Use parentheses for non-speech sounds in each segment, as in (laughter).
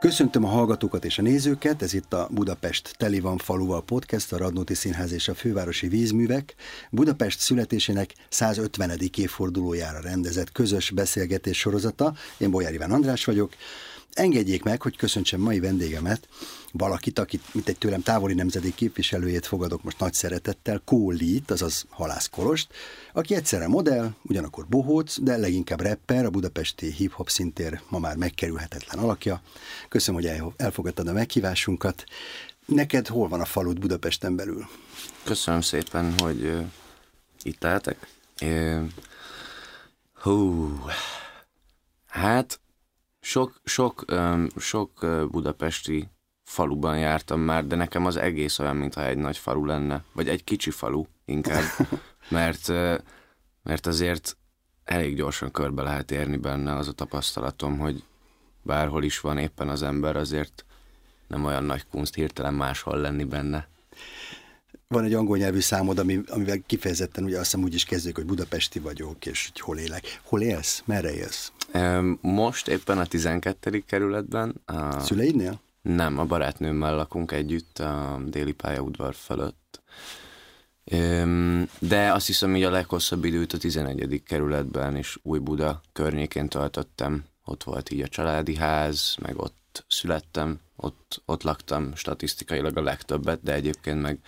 Köszöntöm a hallgatókat és a nézőket, ez itt a Budapest Teli van faluval podcast, a Radnóti Színház és a Fővárosi Vízművek Budapest születésének 150. évfordulójára rendezett közös beszélgetés sorozata. Én Bolyár Iván András vagyok. Engedjék meg, hogy köszöntsem mai vendégemet, valakit, akit, mint egy tőlem távoli nemzedék képviselőjét fogadok most nagy szeretettel, Kólit, azaz Halász Kolost, aki egyszerre modell, ugyanakkor bohóc, de leginkább rapper, a budapesti hip-hop szintér ma már megkerülhetetlen alakja. Köszönöm, hogy elfogadtad a meghívásunkat. Neked hol van a falut Budapesten belül? Köszönöm szépen, hogy itt. Uh, hú, hát sok, sok, sok budapesti faluban jártam már, de nekem az egész olyan, mintha egy nagy falu lenne, vagy egy kicsi falu inkább, (laughs) mert, mert azért elég gyorsan körbe lehet érni benne az a tapasztalatom, hogy bárhol is van éppen az ember, azért nem olyan nagy kunst hirtelen máshol lenni benne. Van egy angol nyelvű számod, ami, amivel kifejezetten ugye azt hiszem úgy is kezdjük, hogy budapesti vagyok, és hogy hol élek. Hol élsz? Merre élsz? Most éppen a 12. kerületben. A... Szüleidnél? Nem, a barátnőmmel lakunk együtt a déli pályaudvar fölött. De azt hiszem, hogy a leghosszabb időt a 11. kerületben és Új Buda környékén töltöttem. Ott volt így a családi ház, meg ott születtem, ott, ott laktam statisztikailag a legtöbbet, de egyébként meg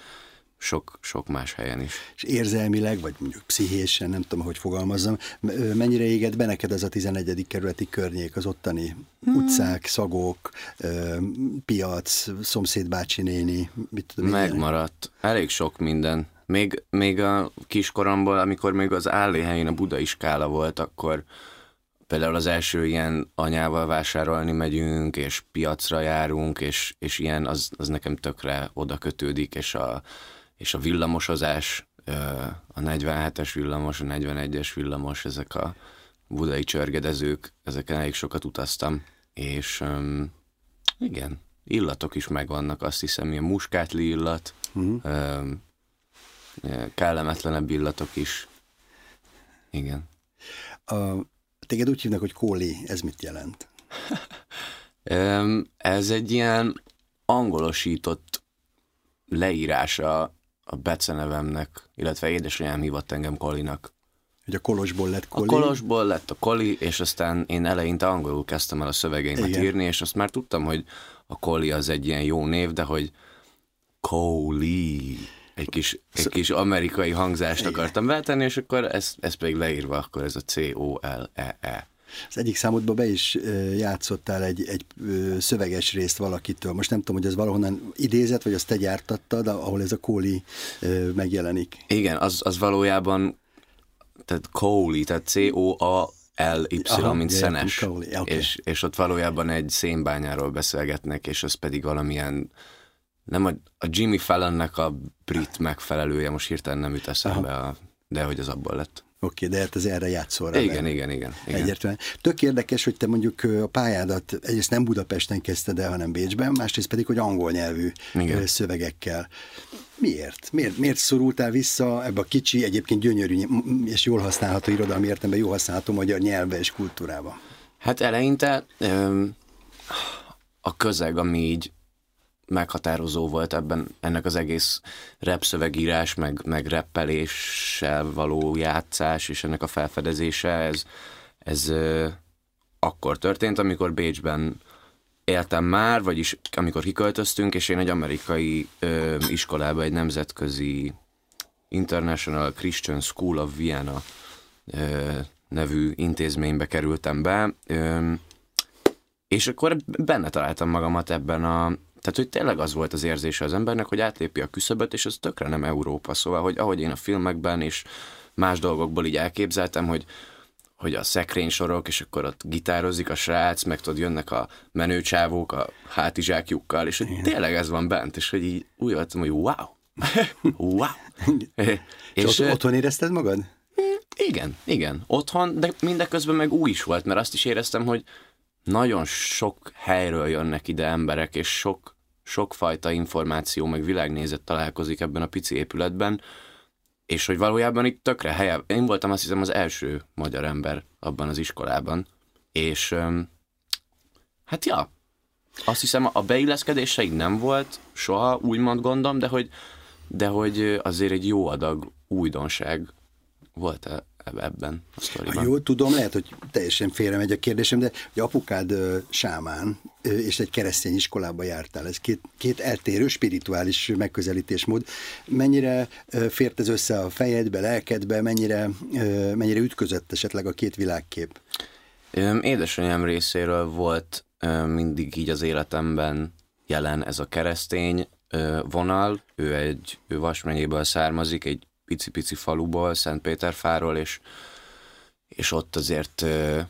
sok, sok más helyen is. És érzelmileg, vagy mondjuk pszichésen, nem tudom, hogy fogalmazzam, mennyire éget be neked ez a 11. kerületi környék, az ottani hmm. utcák, szagok, piac, szomszédbácsi néni, mit tudom Megmaradt. Ilyen? Elég sok minden. Még, még a kiskoromból, amikor még az helyén a budai skála volt, akkor például az első ilyen anyával vásárolni megyünk, és piacra járunk, és, és ilyen, az, az nekem tökre oda kötődik, és a, és a villamosozás, a 47-es villamos, a 41-es villamos, ezek a budai csörgedezők, ezeken elég sokat utaztam, és um, igen, illatok is megvannak, azt hiszem, ilyen muskátli illat, uh-huh. um, kellemetlenebb illatok is. Igen. A, téged úgy hívnak, hogy kóli, ez mit jelent? (laughs) um, ez egy ilyen angolosított leírása a becenevemnek, illetve édesanyám hívott engem Kolinak. Hogy a Kolosból lett Koli? A Kolosból lett a Koli, és aztán én eleinte angolul kezdtem el a szövegeimet Igen. írni, és azt már tudtam, hogy a Koli az egy ilyen jó név, de hogy Koli, egy kis, egy kis amerikai hangzást Igen. akartam betenni, és akkor ez, ez pedig leírva, akkor ez a C-O-L-E-E. Az egyik számodban be is játszottál egy, egy szöveges részt valakitől. Most nem tudom, hogy ez valahonnan idézett, vagy azt te gyártattad, ahol ez a kóli megjelenik. Igen, az, az valójában tehát kóli, tehát C-O-A-L-Y, Aha, mint szenes. Okay. És, és ott valójában egy szénbányáról beszélgetnek, és az pedig valamilyen nem a, a Jimmy Fallonnek a brit megfelelője, most hirtelen nem jut eszembe, a, de hogy az abból lett. Oké, de hát az erre játszol rá. Igen, igen, igen, igen. Egyértelműen. Tök érdekes, hogy te mondjuk a pályádat egyrészt nem Budapesten kezdted el, hanem Bécsben, másrészt pedig, hogy angol nyelvű igen. szövegekkel. Miért? miért? Miért szorultál vissza ebbe a kicsi, egyébként gyönyörű és jól használható irodalmi értelemben jól használható magyar nyelvbe és kultúrába? Hát eleinte a közeg, ami így meghatározó volt ebben ennek az egész rap szövegírás, meg, meg reppeléssel való játszás, és ennek a felfedezése, ez, ez ö, akkor történt, amikor Bécsben éltem már, vagyis amikor kiköltöztünk, és én egy amerikai ö, iskolába, egy nemzetközi International Christian School of Vienna ö, nevű intézménybe kerültem be, ö, és akkor benne találtam magamat ebben a, tehát, hogy tényleg az volt az érzése az embernek, hogy átlépi a küszöböt, és az tökre nem Európa. Szóval, hogy ahogy én a filmekben és más dolgokból így elképzeltem, hogy hogy a sorok, és akkor ott gitározik a srác, meg tudod, jönnek a menőcsávók a hátizsákjukkal, és hogy tényleg ez van bent, és hogy így úgy voltam, hogy wow, (laughs) wow. és, és otthon érezted magad? Igen, igen, otthon, de mindeközben meg új is volt, mert azt is éreztem, hogy nagyon sok helyről jönnek ide emberek, és sok, sokfajta információ, meg világnézet találkozik ebben a pici épületben, és hogy valójában itt tökre helye. Én voltam azt hiszem az első magyar ember abban az iskolában, és hát ja, Azt hiszem, a beilleszkedéseig nem volt soha, úgymond gondom, de hogy, de hogy azért egy jó adag újdonság volt ebben a sztoriban. Ha jól tudom, lehet, hogy teljesen félre megy a kérdésem, de hogy apukád sámán, és egy keresztény iskolába jártál. Ez két, két eltérő spirituális megközelítésmód. Mennyire fért ez össze a fejedbe, lelkedbe, mennyire, mennyire ütközött esetleg a két világkép? Édesanyám részéről volt mindig így az életemben jelen ez a keresztény vonal. Ő egy ő Vas megyéből származik, egy pici-pici faluból, Szentpéterfáról, és, és ott azért,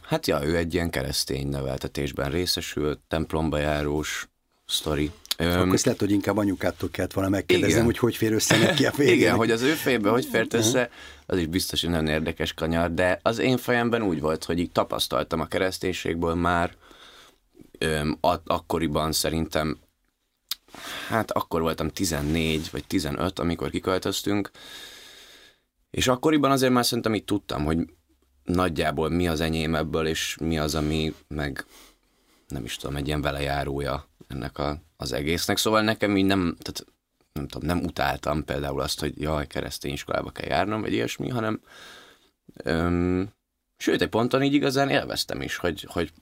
hát ja, ő egy ilyen keresztény neveltetésben részesült, templomba járós sztori. Akkor ezt lehet, hogy inkább anyukától kellett volna megkérdezem, igen. hogy hogy fér össze neki a (laughs) végén. Igen, hogy az ő fejbe hogy fért össze, az is biztos, hogy nagyon érdekes kanyar, de az én fejemben úgy volt, hogy így tapasztaltam a kereszténységből már, öm, akkoriban szerintem, hát akkor voltam 14 vagy 15, amikor kiköltöztünk, és akkoriban azért már szerintem így tudtam, hogy nagyjából mi az enyém ebből, és mi az, ami meg nem is tudom, egy ilyen velejárója ennek a, az egésznek. Szóval nekem így nem, tehát nem tudom, nem utáltam például azt, hogy jaj, keresztény iskolába kell járnom, vagy ilyesmi, hanem öm, sőt, egy ponton így igazán élveztem is, hogy, hogy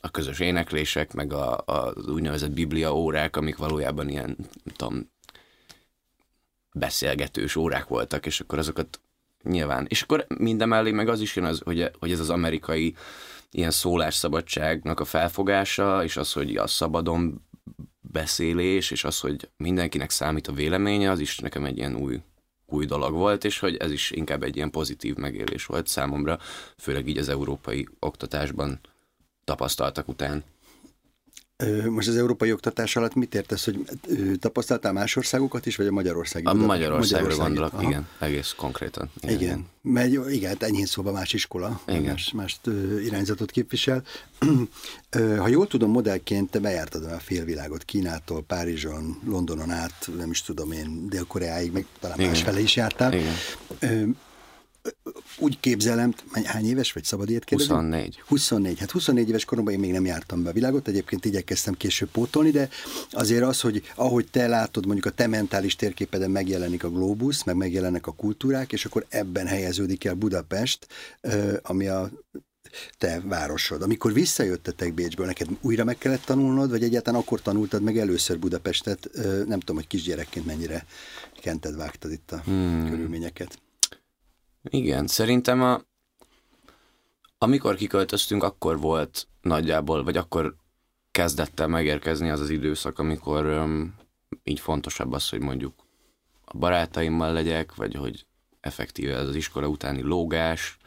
a közös éneklések, meg a, a, az úgynevezett biblia órák, amik valójában ilyen, nem tudom, beszélgetős órák voltak, és akkor azokat nyilván. És akkor mindemellé meg az is jön, az, hogy, hogy ez az amerikai ilyen szólásszabadságnak a felfogása, és az, hogy a szabadon beszélés, és az, hogy mindenkinek számít a véleménye, az is nekem egy ilyen új, új dolog volt, és hogy ez is inkább egy ilyen pozitív megélés volt számomra, főleg így az európai oktatásban tapasztaltak után. Most az európai oktatás alatt mit értesz, hogy tapasztaltál más országokat is, vagy a Magyarországi? A Magyarországra gondolok, Aha. igen, egész konkrétan. Igen, igen. igen. mert igen, hát enyhén szóval más iskola, igen. más, más irányzatot képvisel. Ha jól tudom, modellként te bejártad a félvilágot, Kínától, Párizson, Londonon át, nem is tudom én, Dél-Koreáig, meg talán másfele is jártál. Igen úgy képzelem, hány éves vagy szabad ilyet kérdezni? 24. 24. Hát 24 éves koromban én még nem jártam be a világot, egyébként igyekeztem később pótolni, de azért az, hogy ahogy te látod, mondjuk a te mentális térképeden megjelenik a globus, meg megjelennek a kultúrák, és akkor ebben helyeződik el Budapest, ami a te városod. Amikor visszajöttetek Bécsből, neked újra meg kellett tanulnod, vagy egyáltalán akkor tanultad meg először Budapestet? Nem tudom, hogy kisgyerekként mennyire kented, vágtad itt a hmm. körülményeket. Igen, szerintem a, amikor kiköltöztünk, akkor volt nagyjából, vagy akkor kezdett el megérkezni az az időszak, amikor um, így fontosabb az, hogy mondjuk a barátaimmal legyek, vagy hogy effektíve ez az iskola utáni lógás,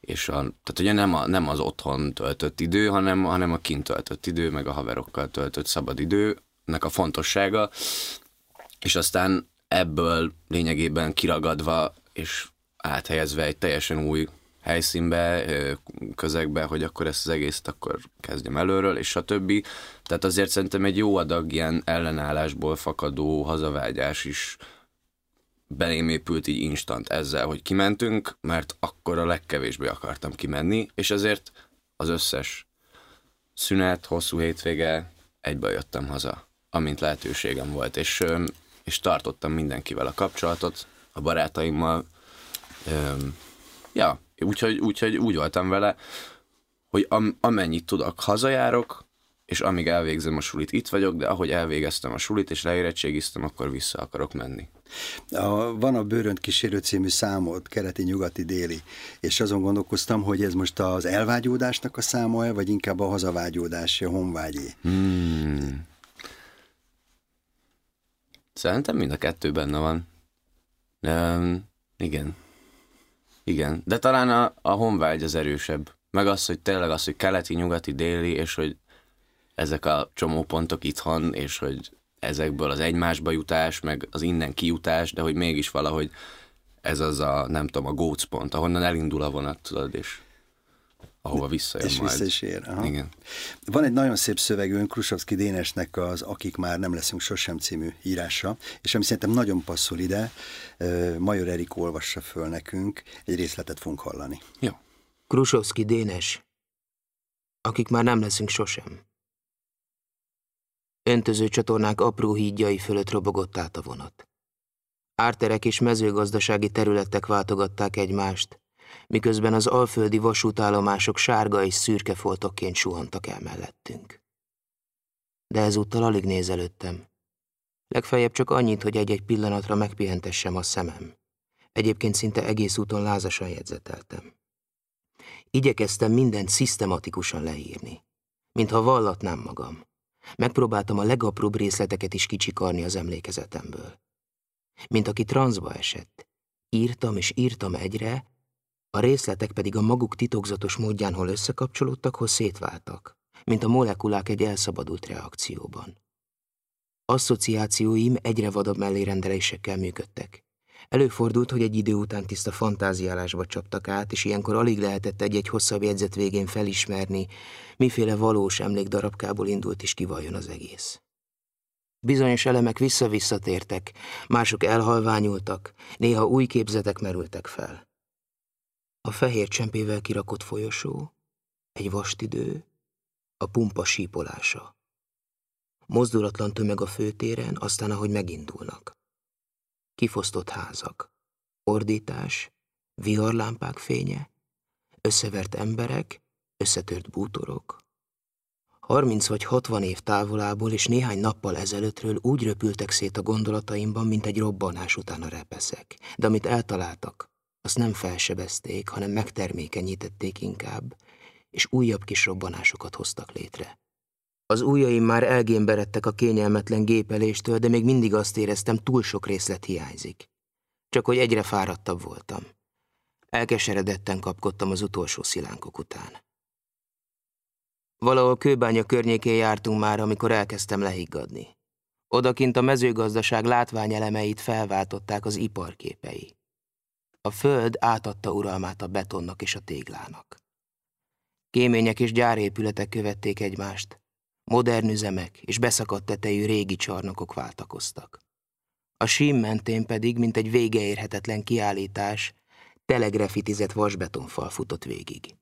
és a, tehát ugye nem, a, nem az otthon töltött idő, hanem, hanem a kint töltött idő, meg a haverokkal töltött szabad időnek a fontossága, és aztán ebből lényegében kiragadva, és áthelyezve egy teljesen új helyszínbe, közegbe, hogy akkor ezt az egészet akkor kezdjem előről, és a. Tehát azért szerintem egy jó adag ilyen ellenállásból fakadó hazavágyás is belém épült így instant ezzel, hogy kimentünk, mert akkor a legkevésbé akartam kimenni, és ezért az összes szünet, hosszú hétvége egybe jöttem haza, amint lehetőségem volt, és, és tartottam mindenkivel a kapcsolatot, a barátaimmal, ja, úgyhogy, úgyhogy úgy voltam vele, hogy am, amennyit tudok, hazajárok, és amíg elvégzem a sulit, itt vagyok, de ahogy elvégeztem a sulit, és leérettségiztem, akkor vissza akarok menni. A, van a Bőrönt kísérő című számod, keleti, nyugati, déli, és azon gondolkoztam, hogy ez most az elvágyódásnak a száma vagy inkább a hazavágyódás, a honvágyé? Hmm. Szerintem mind a kettő benne van. Um, igen. Igen, de talán a, a honvágy az erősebb. Meg az, hogy tényleg az, hogy keleti, nyugati, déli, és hogy ezek a csomópontok itthon, és hogy ezekből az egymásba jutás, meg az innen kijutás, de hogy mégis valahogy ez az a, nem tudom, a gócpont, ahonnan elindul a vonat, tudod, és ahova visszajön És majd. vissza is ér. Aha. Igen. Van egy nagyon szép szövegünk Krusovszki Dénesnek az Akik már nem leszünk sosem című írása, és ami szerintem nagyon passzol ide, Major Erik olvassa föl nekünk, egy részletet fogunk hallani. Jó. Krusovszki Dénes. Akik már nem leszünk sosem. Öntöző csatornák apró hídjai fölött robogott át a vonat. Árterek és mezőgazdasági területek váltogatták egymást, miközben az alföldi vasútállomások sárga és szürke foltokként suhantak el mellettünk. De ezúttal alig nézelődtem. Legfeljebb csak annyit, hogy egy-egy pillanatra megpihentessem a szemem. Egyébként szinte egész úton lázasan jegyzeteltem. Igyekeztem mindent szisztematikusan leírni, mintha vallatnám magam. Megpróbáltam a legapróbb részleteket is kicsikarni az emlékezetemből. Mint aki transzba esett. Írtam és írtam egyre, a részletek pedig a maguk titokzatos módján hol összekapcsolódtak, hol szétváltak, mint a molekulák egy elszabadult reakcióban. Asszociációim egyre vadabb mellérendelésekkel működtek. Előfordult, hogy egy idő után tiszta fantáziálásba csaptak át, és ilyenkor alig lehetett egy-egy hosszabb jegyzet végén felismerni, miféle valós emlékdarabkából indult is kivajon az egész. Bizonyos elemek vissza-visszatértek, mások elhalványultak, néha új képzetek merültek fel. A fehér csempével kirakott folyosó, egy vastidő, a pumpa sípolása. Mozdulatlan tömeg a főtéren, aztán ahogy megindulnak. Kifosztott házak, ordítás, viharlámpák fénye, összevert emberek, összetört bútorok. Harminc vagy hatvan év távolából és néhány nappal ezelőttről úgy röpültek szét a gondolataimban, mint egy robbanás után a repeszek, de amit eltaláltak, azt nem felsebezték, hanem megtermékenyítették inkább, és újabb kis robbanásokat hoztak létre. Az ujjaim már elgémberedtek a kényelmetlen gépeléstől, de még mindig azt éreztem, túl sok részlet hiányzik. Csak hogy egyre fáradtabb voltam. Elkeseredetten kapkodtam az utolsó szilánkok után. Valahol kőbánya környékén jártunk már, amikor elkezdtem lehiggadni. Odakint a mezőgazdaság látványelemeit felváltották az iparképei. A föld átadta uralmát a betonnak és a téglának. Kémények és gyárépületek követték egymást, modern üzemek és beszakadt tetejű régi csarnokok váltakoztak. A sím mentén pedig, mint egy végeérhetetlen kiállítás, telegrafitizett vasbetonfal futott végig.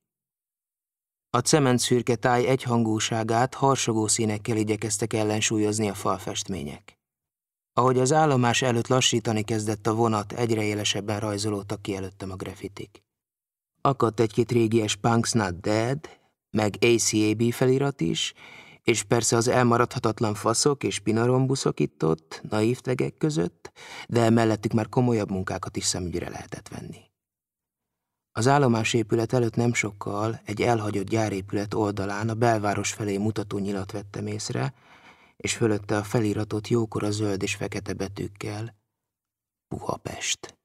A cement szürke táj egyhangúságát harsogó színekkel igyekeztek ellensúlyozni a falfestmények. Ahogy az állomás előtt lassítani kezdett a vonat, egyre élesebben rajzolódtak ki előttem a grafitik. Akadt egy-két régies Punks Not Dead, meg ACAB felirat is, és persze az elmaradhatatlan faszok és pinarombuszok itt-ott, naív tegek között, de mellettük már komolyabb munkákat is szemügyre lehetett venni. Az állomásépület előtt nem sokkal egy elhagyott gyárépület oldalán a belváros felé mutató nyilat vettem észre, és fölötte a feliratot jókora zöld és fekete betűkkel Puhapest.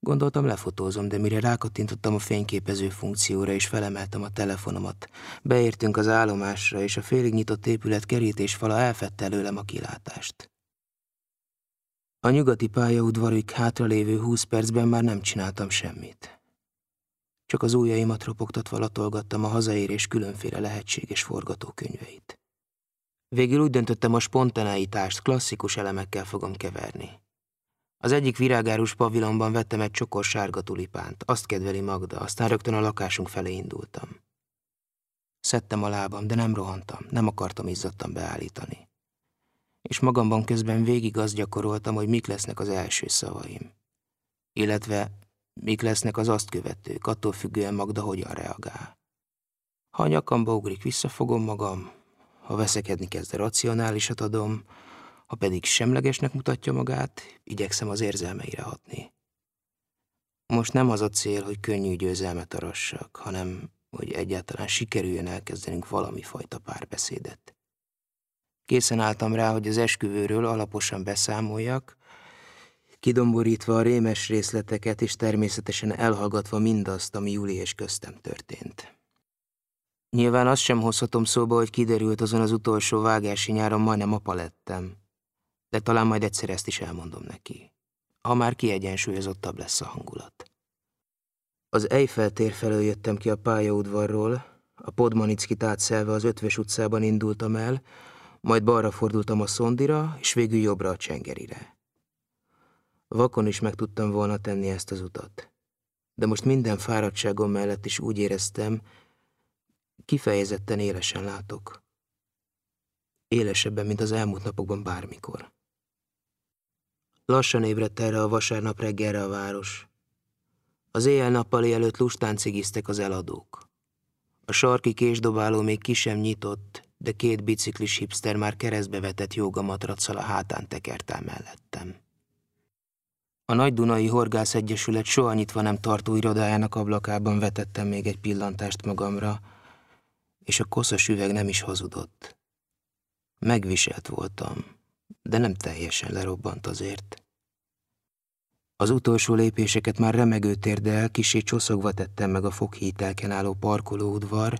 Gondoltam, lefotózom, de mire rákattintottam a fényképező funkcióra, és felemeltem a telefonomat. Beértünk az állomásra, és a félig nyitott épület kerítésfala elfette előlem a kilátást. A nyugati pályaudvarig hátralévő húsz percben már nem csináltam semmit. Csak az ujjaimat ropogtatva latolgattam a hazaérés különféle lehetséges forgatókönyveit. Végül úgy döntöttem, a spontaneitást klasszikus elemekkel fogom keverni. Az egyik virágárus pavilonban vettem egy csokor sárga tulipánt, azt kedveli Magda, aztán rögtön a lakásunk felé indultam. Szedtem a lábam, de nem rohantam, nem akartam izzadtan beállítani. És magamban közben végig azt gyakoroltam, hogy mik lesznek az első szavaim. Illetve mik lesznek az azt követők, attól függően Magda hogyan reagál. Ha a nyakamba ugrik, visszafogom magam, ha veszekedni kezd, racionálisat adom, ha pedig semlegesnek mutatja magát, igyekszem az érzelmeire hatni. Most nem az a cél, hogy könnyű győzelmet arassak, hanem hogy egyáltalán sikerüljön elkezdenünk valami fajta párbeszédet. Készen álltam rá, hogy az esküvőről alaposan beszámoljak, kidomborítva a rémes részleteket és természetesen elhallgatva mindazt, ami Júli és köztem történt. Nyilván azt sem hozhatom szóba, hogy kiderült azon az utolsó vágási nyáron majdnem apa lettem de talán majd egyszer ezt is elmondom neki. Ha már kiegyensúlyozottabb lesz a hangulat. Az Eiffel tér felől jöttem ki a pályaudvarról, a Podmanickit átszelve az Ötvös utcában indultam el, majd balra fordultam a Szondira, és végül jobbra a Csengerire. Vakon is meg tudtam volna tenni ezt az utat. De most minden fáradtságom mellett is úgy éreztem, kifejezetten élesen látok. Élesebben, mint az elmúlt napokban bármikor. Lassan ébredt erre a vasárnap reggelre a város. Az éjjel-nappali előtt lustán cigiztek az eladók. A sarki késdobáló még ki sem nyitott, de két biciklis hipster már keresztbe vetett jogamatraccal a hátán tekert el mellettem. A Nagy Dunai Horgász Egyesület soha nyitva nem tartó irodájának ablakában vetettem még egy pillantást magamra, és a koszos üveg nem is hazudott. Megviselt voltam, de nem teljesen lerobbant azért. Az utolsó lépéseket már remegő térdel kisé csoszogva tettem meg a foghítelken álló parkolóudvar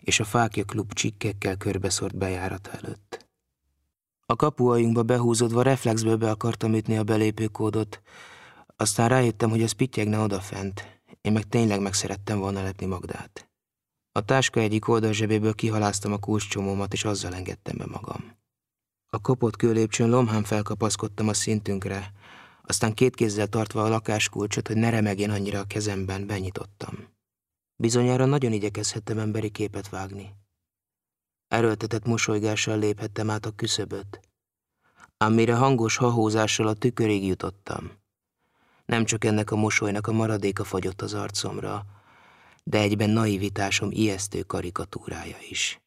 és a Fákja Klub csikkekkel körbeszort bejárat előtt. A kapuainkba behúzódva reflexből be akartam ütni a belépőkódot, aztán rájöttem, hogy az pittyegne odafent, én meg tényleg meg szerettem volna lepni Magdát. A táska egyik oldalzsebéből kihaláztam a kulcscsomómat, és azzal engedtem be magam. A kopott kőlépcsőn lomhán felkapaszkodtam a szintünkre, aztán két kézzel tartva a lakáskulcsot, hogy ne remegjen annyira a kezemben, benyitottam. Bizonyára nagyon igyekezhettem emberi képet vágni. Erőltetett mosolygással léphettem át a küszöböt. Ám mire hangos hahózással a tükörig jutottam. Nem csak ennek a mosolynak a maradéka fagyott az arcomra, de egyben naivitásom ijesztő karikatúrája is.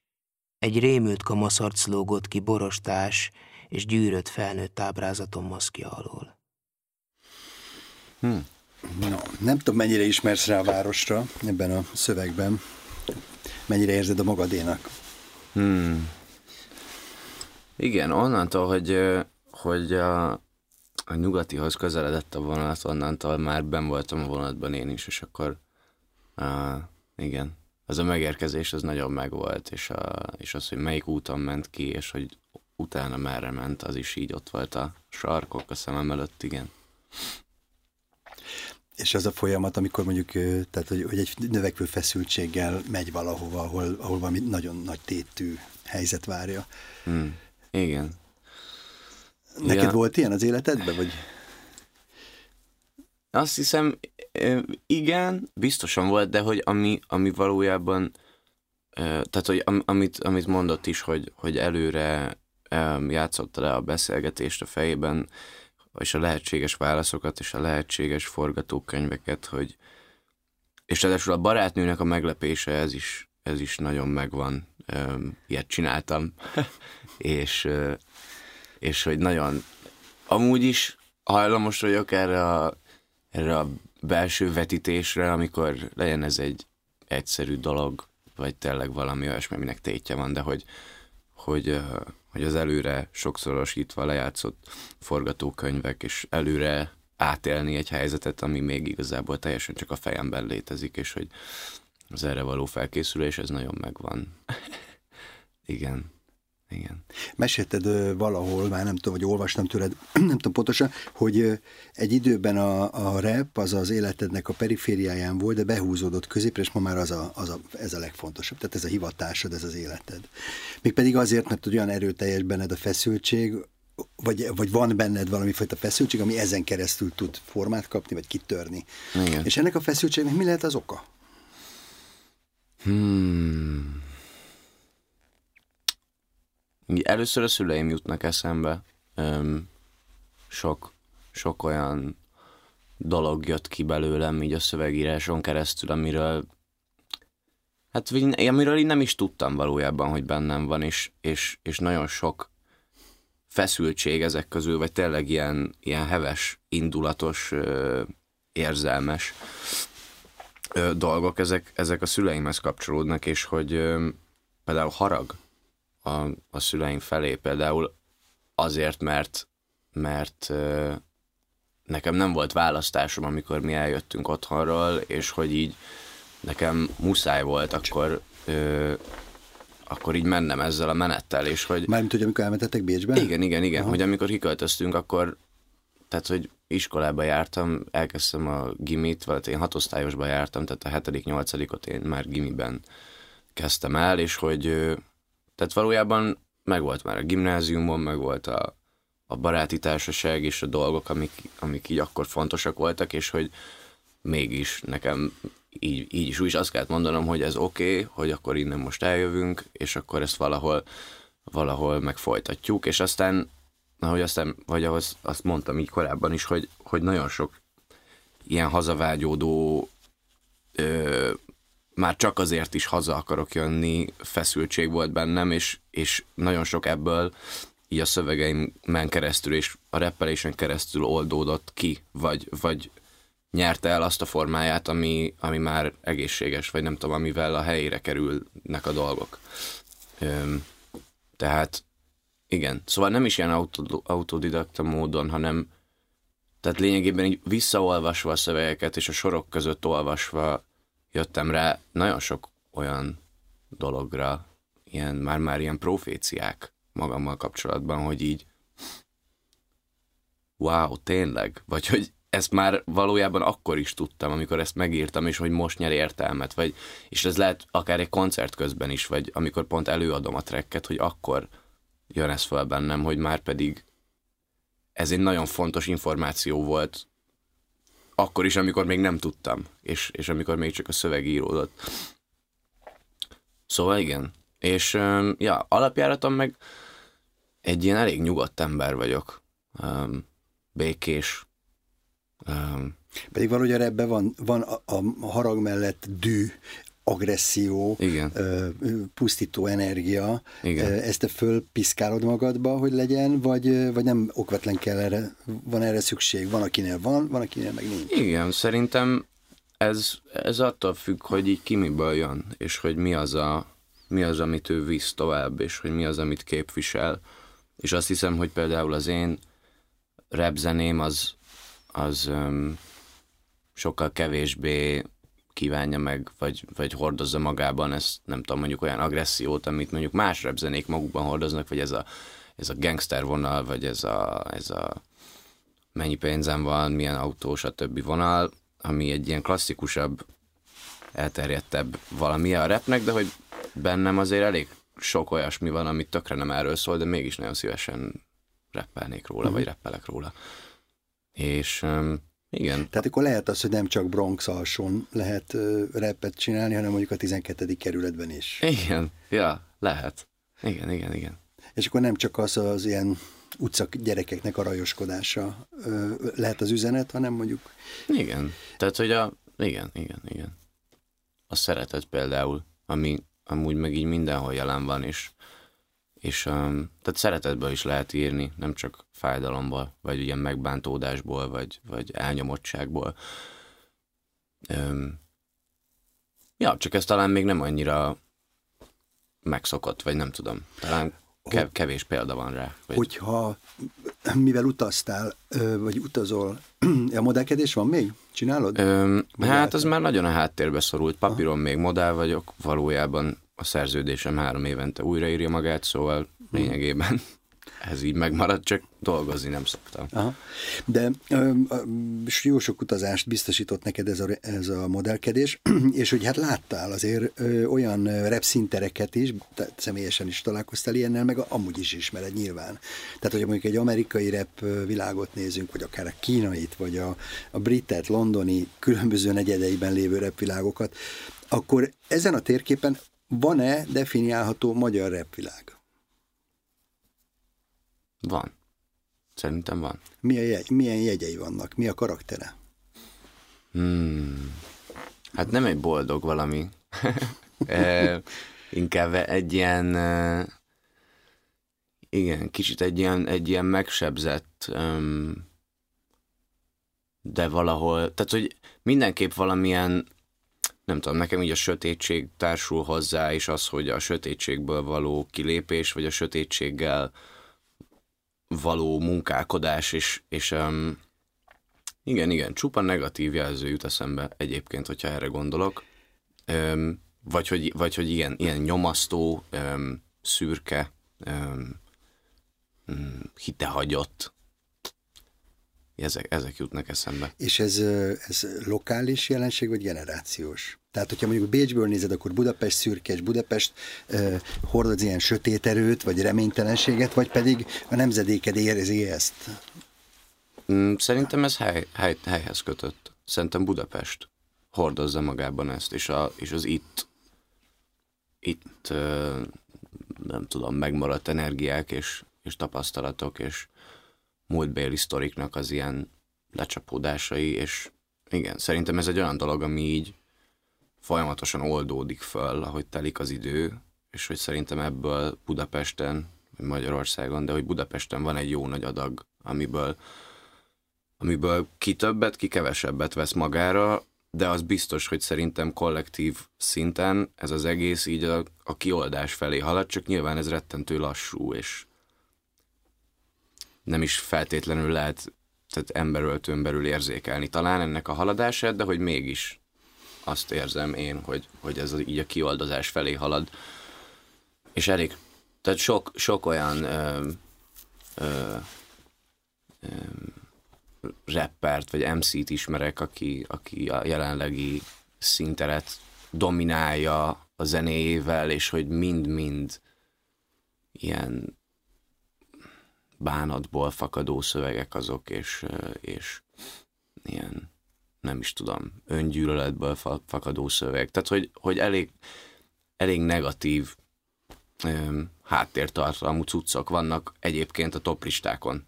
Egy rémült kamaszarc lógott ki borostás és gyűrött felnőtt ábrázatom maszkja alól. Hmm. No, nem tudom, mennyire ismersz rá a városra ebben a szövegben. Mennyire érzed a magadénak? Hmm. Igen, onnantól, hogy, hogy a, a nyugatihoz közeledett a vonat, onnantól már ben voltam a vonatban én is, és akkor uh, igen, az a megérkezés az nagyon megvolt, és, a, és az, hogy melyik úton ment ki, és hogy utána merre ment, az is így ott volt a sarkok a szemem előtt, igen. És az a folyamat, amikor mondjuk, tehát, hogy, hogy egy növekvő feszültséggel megy valahova, ahol, ahol valami nagyon nagy tétű helyzet várja. Hmm. Igen. Neked ja. volt ilyen az életedben, vagy? Azt hiszem, igen, biztosan volt, de hogy ami, ami valójában, tehát hogy amit, amit mondott is, hogy, hogy előre játszotta le a beszélgetést a fejében, és a lehetséges válaszokat, és a lehetséges forgatókönyveket, hogy és ráadásul a barátnőnek a meglepése, ez is, ez is nagyon megvan. Ilyet csináltam. (laughs) és, és hogy nagyon amúgy is hajlamos vagyok erre a, erre a belső vetítésre, amikor legyen ez egy egyszerű dolog, vagy tényleg valami olyasmi, aminek tétje van, de hogy, hogy, hogy az előre sokszorosítva lejátszott forgatókönyvek, és előre átélni egy helyzetet, ami még igazából teljesen csak a fejemben létezik, és hogy az erre való felkészülés, ez nagyon megvan. (laughs) Igen. Igen. Mesélted valahol, már nem tudom, hogy olvastam tőled, (clears throat) nem tudom pontosan, hogy egy időben a, a rap az az életednek a perifériáján volt, de behúzódott középre, és ma már az a, az a, ez a legfontosabb. Tehát ez a hivatásod, ez az életed. Mégpedig azért, mert olyan erőteljes benned a feszültség, vagy, vagy van benned valami fajta feszültség, ami ezen keresztül tud formát kapni, vagy kitörni. Igen. És ennek a feszültségnek mi lehet az oka? Hmm. Először a szüleim jutnak eszembe. Öm, sok, sok olyan dolog jött ki belőlem így a szövegíráson keresztül, amiről hát amiről én nem is tudtam valójában, hogy bennem van, és, és, és nagyon sok feszültség ezek közül, vagy tényleg ilyen, ilyen heves, indulatos, ö, érzelmes ö, dolgok, ezek, ezek a szüleimhez kapcsolódnak, és hogy ö, például harag, a, a szüleim felé például azért, mert, mert nekem nem volt választásom, amikor mi eljöttünk otthonról, és hogy így nekem muszáj volt akkor ö, akkor így mennem ezzel a menettel, és hogy... Mármint, hogy amikor elmentetek Bécsbe? Igen, igen, igen, Aha. hogy amikor kiköltöztünk, akkor tehát, hogy iskolába jártam, elkezdtem a gimit, vagy én hatosztályosba jártam, tehát a hetedik, nyolcadikot én már gimiben kezdtem el, és hogy tehát valójában megvolt már a gimnáziumon, megvolt a, a baráti társaság és a dolgok, amik, amik így akkor fontosak voltak, és hogy mégis nekem így, így is úgy is azt kellett mondanom, hogy ez oké, okay, hogy akkor innen most eljövünk, és akkor ezt valahol valahol meg folytatjuk, és aztán, ahogy aztán, vagy ahogy azt mondtam így korábban is, hogy, hogy nagyon sok ilyen hazavágyódó ö, már csak azért is haza akarok jönni, feszültség volt bennem, és, és nagyon sok ebből így a szövegeimen keresztül és a reppelésen keresztül oldódott ki, vagy, vagy nyerte el azt a formáját, ami, ami már egészséges, vagy nem tudom, amivel a helyére kerülnek a dolgok. Öm, tehát igen, szóval nem is ilyen autodidakta módon, hanem tehát lényegében így visszaolvasva a szövegeket és a sorok között olvasva jöttem rá nagyon sok olyan dologra, ilyen, már-már ilyen proféciák magammal kapcsolatban, hogy így wow, tényleg? Vagy hogy ezt már valójában akkor is tudtam, amikor ezt megírtam, és hogy most nyer értelmet, vagy, és ez lehet akár egy koncert közben is, vagy amikor pont előadom a tracket, hogy akkor jön ez fel bennem, hogy már pedig ez egy nagyon fontos információ volt akkor is, amikor még nem tudtam, és, és amikor még csak a szöveg íródott. Szóval igen. És ja, alapjáraton meg egy ilyen elég nyugodt ember vagyok. Um, békés. Um, Pedig valahogy ebben van, van a, a harag mellett dű, agresszió, Igen. pusztító energia, Igen. ezt te fölpiszkálod magadba, hogy legyen, vagy, vagy nem okvetlen kell erre, van erre szükség? Van, akinél van, van, akinél meg nincs. Igen, szerintem ez, ez attól függ, hogy így ki miből jön, és hogy mi az, a, mi az, amit ő visz tovább, és hogy mi az, amit képvisel. És azt hiszem, hogy például az én repzeném az, az um, sokkal kevésbé kívánja meg, vagy, vagy hordozza magában ezt, nem tudom, mondjuk olyan agressziót, amit mondjuk más repzenék magukban hordoznak, vagy ez a, ez a gangster vonal, vagy ez a, ez a mennyi pénzem van, milyen autó, stb. vonal, ami egy ilyen klasszikusabb, elterjedtebb valami a repnek, de hogy bennem azért elég sok olyasmi van, amit tökre nem erről szól, de mégis nagyon szívesen reppelnék róla, uh-huh. vagy reppelek róla. És um, igen. Tehát akkor lehet az, hogy nem csak Bronx alsón lehet uh, repet csinálni, hanem mondjuk a 12. kerületben is. Igen, ja, lehet. Igen, igen, igen. És akkor nem csak az az ilyen utcak gyerekeknek a rajoskodása uh, lehet az üzenet, hanem mondjuk... Igen, tehát hogy a... Igen, igen, igen. A szeretet például, ami amúgy meg így mindenhol jelen van, és és um, tehát szeretetből is lehet írni, nem csak fájdalomból, vagy ilyen megbántódásból, vagy, vagy elnyomottságból. Um, ja, csak ez talán még nem annyira megszokott, vagy nem tudom. Talán kev- kevés példa van rá. Vagy... Hogyha, mivel utaztál, vagy utazol, (clears throat) a modellkedés van még? Csinálod? Öm, hát az már nagyon a háttérbe szorult. Papíron Aha. még modell vagyok, valójában a szerződésem három évente újraírja magát, szóval lényegében (laughs) ez így megmaradt, csak dolgozni nem szoktam. Aha. De ö, ö, jó sok utazást biztosított neked ez a, ez a modellkedés, (clears throat) és hogy hát láttál azért ö, olyan repszintereket is, tehát személyesen is találkoztál ilyennel, meg amúgy is ismered nyilván. Tehát, hogy mondjuk egy amerikai rep világot nézünk, vagy akár a kínait, vagy a, a britet, londoni, különböző negyedeiben lévő repvilágokat, akkor ezen a térképen van-e definiálható magyar repvilág? Van. Szerintem van. Milyen, jegy, milyen jegyei vannak? Mi a karaktere? Hmm. Hát nem egy boldog valami. (laughs) e, inkább egy ilyen e, igen, kicsit egy ilyen, egy ilyen megsebzett um, de valahol, tehát hogy mindenképp valamilyen nem tudom, nekem így a sötétség társul hozzá, és az, hogy a sötétségből való kilépés, vagy a sötétséggel való munkálkodás, és, és um, igen, igen, csupa negatív jelző jut eszembe egyébként, hogyha erre gondolok. Um, vagy, hogy, vagy hogy ilyen, ilyen nyomasztó, um, szürke, um, hitehagyott, ezek, ezek jutnak eszembe. És ez, ez lokális jelenség, vagy generációs? Tehát, hogyha mondjuk Bécsből nézed, akkor Budapest szürkés, Budapest uh, hordoz ilyen sötét erőt, vagy reménytelenséget, vagy pedig a nemzedéked érzi ezt? Mm, szerintem ez hely, hely, helyhez kötött. Szerintem Budapest hordozza magában ezt, és, a, és az itt, itt nem tudom, megmaradt energiák és, és tapasztalatok, és múltbéli sztoriknak az ilyen lecsapódásai, és igen, szerintem ez egy olyan dolog, ami így folyamatosan oldódik föl, ahogy telik az idő, és hogy szerintem ebből Budapesten, vagy Magyarországon, de hogy Budapesten van egy jó nagy adag, amiből, amiből ki többet, ki kevesebbet vesz magára, de az biztos, hogy szerintem kollektív szinten ez az egész így a, a kioldás felé halad, csak nyilván ez rettentő lassú, és nem is feltétlenül lehet tehát emberöltőn belül érzékelni talán ennek a haladását, de hogy mégis azt érzem én, hogy, hogy ez így a kioldozás felé halad. És elég, tehát sok, sok olyan ö, ö, ö, rappert vagy MC-t ismerek, aki, aki a jelenlegi szinteret dominálja a zenéjével, és hogy mind-mind ilyen bánatból fakadó szövegek azok, és, és ilyen, nem is tudom, öngyűlöletből fakadó szöveg. Tehát, hogy, hogy elég, elég negatív öm, háttértartalmú cuccok vannak egyébként a toplistákon.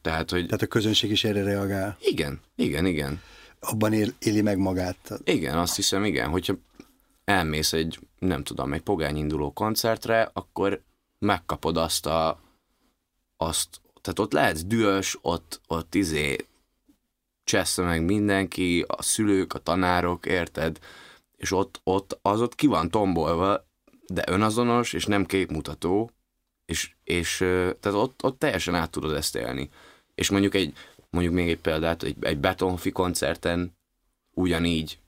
Tehát, hogy... Tehát a közönség is erre reagál. Igen, igen, igen. Abban él, éli meg magát. Igen, azt hiszem, igen. Hogyha elmész egy, nem tudom, egy pogányinduló koncertre, akkor megkapod azt a, azt, tehát ott lehet dühös, ott, ott izé csessze meg mindenki, a szülők, a tanárok, érted? És ott, ott az ott ki van tombolva, de önazonos, és nem képmutató, és, és tehát ott, ott teljesen át tudod ezt élni. És mondjuk egy, mondjuk még egy példát, egy, egy Betonfi koncerten ugyanígy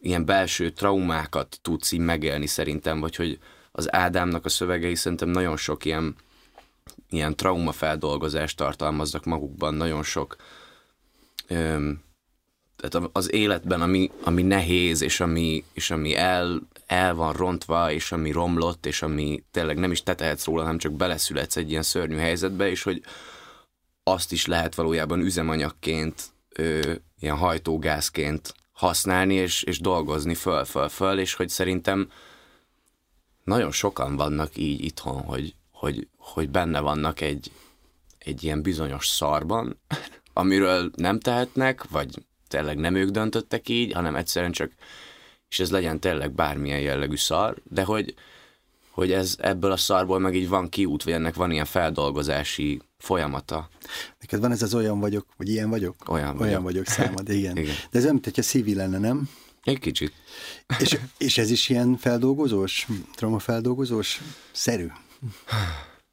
ilyen belső traumákat tudsz így megélni szerintem, vagy hogy az Ádámnak a szövegei szerintem nagyon sok ilyen ilyen traumafeldolgozást tartalmaznak magukban, nagyon sok öm, tehát az életben, ami, ami nehéz, és ami, és ami el, el van rontva, és ami romlott, és ami tényleg nem is te tehetsz róla, hanem csak beleszületsz egy ilyen szörnyű helyzetbe, és hogy azt is lehet valójában üzemanyagként, ö, ilyen hajtógázként használni, és, és dolgozni föl, föl, föl, és hogy szerintem nagyon sokan vannak így itthon, hogy, hogy, hogy benne vannak egy, egy ilyen bizonyos szarban, amiről nem tehetnek, vagy tényleg nem ők döntöttek így, hanem egyszerűen csak, és ez legyen tényleg bármilyen jellegű szar, de hogy, hogy ez ebből a szarból meg így van kiút, vagy ennek van ilyen feldolgozási folyamata. Neked van ez az olyan vagyok, vagy ilyen vagyok? Olyan vagyok. Olyan vagyok számad, igen. (laughs) igen. De ez olyan, mint hogyha szívi lenne, nem? Egy kicsit. És, és ez is ilyen feldolgozós, traumafeldolgozós szerű?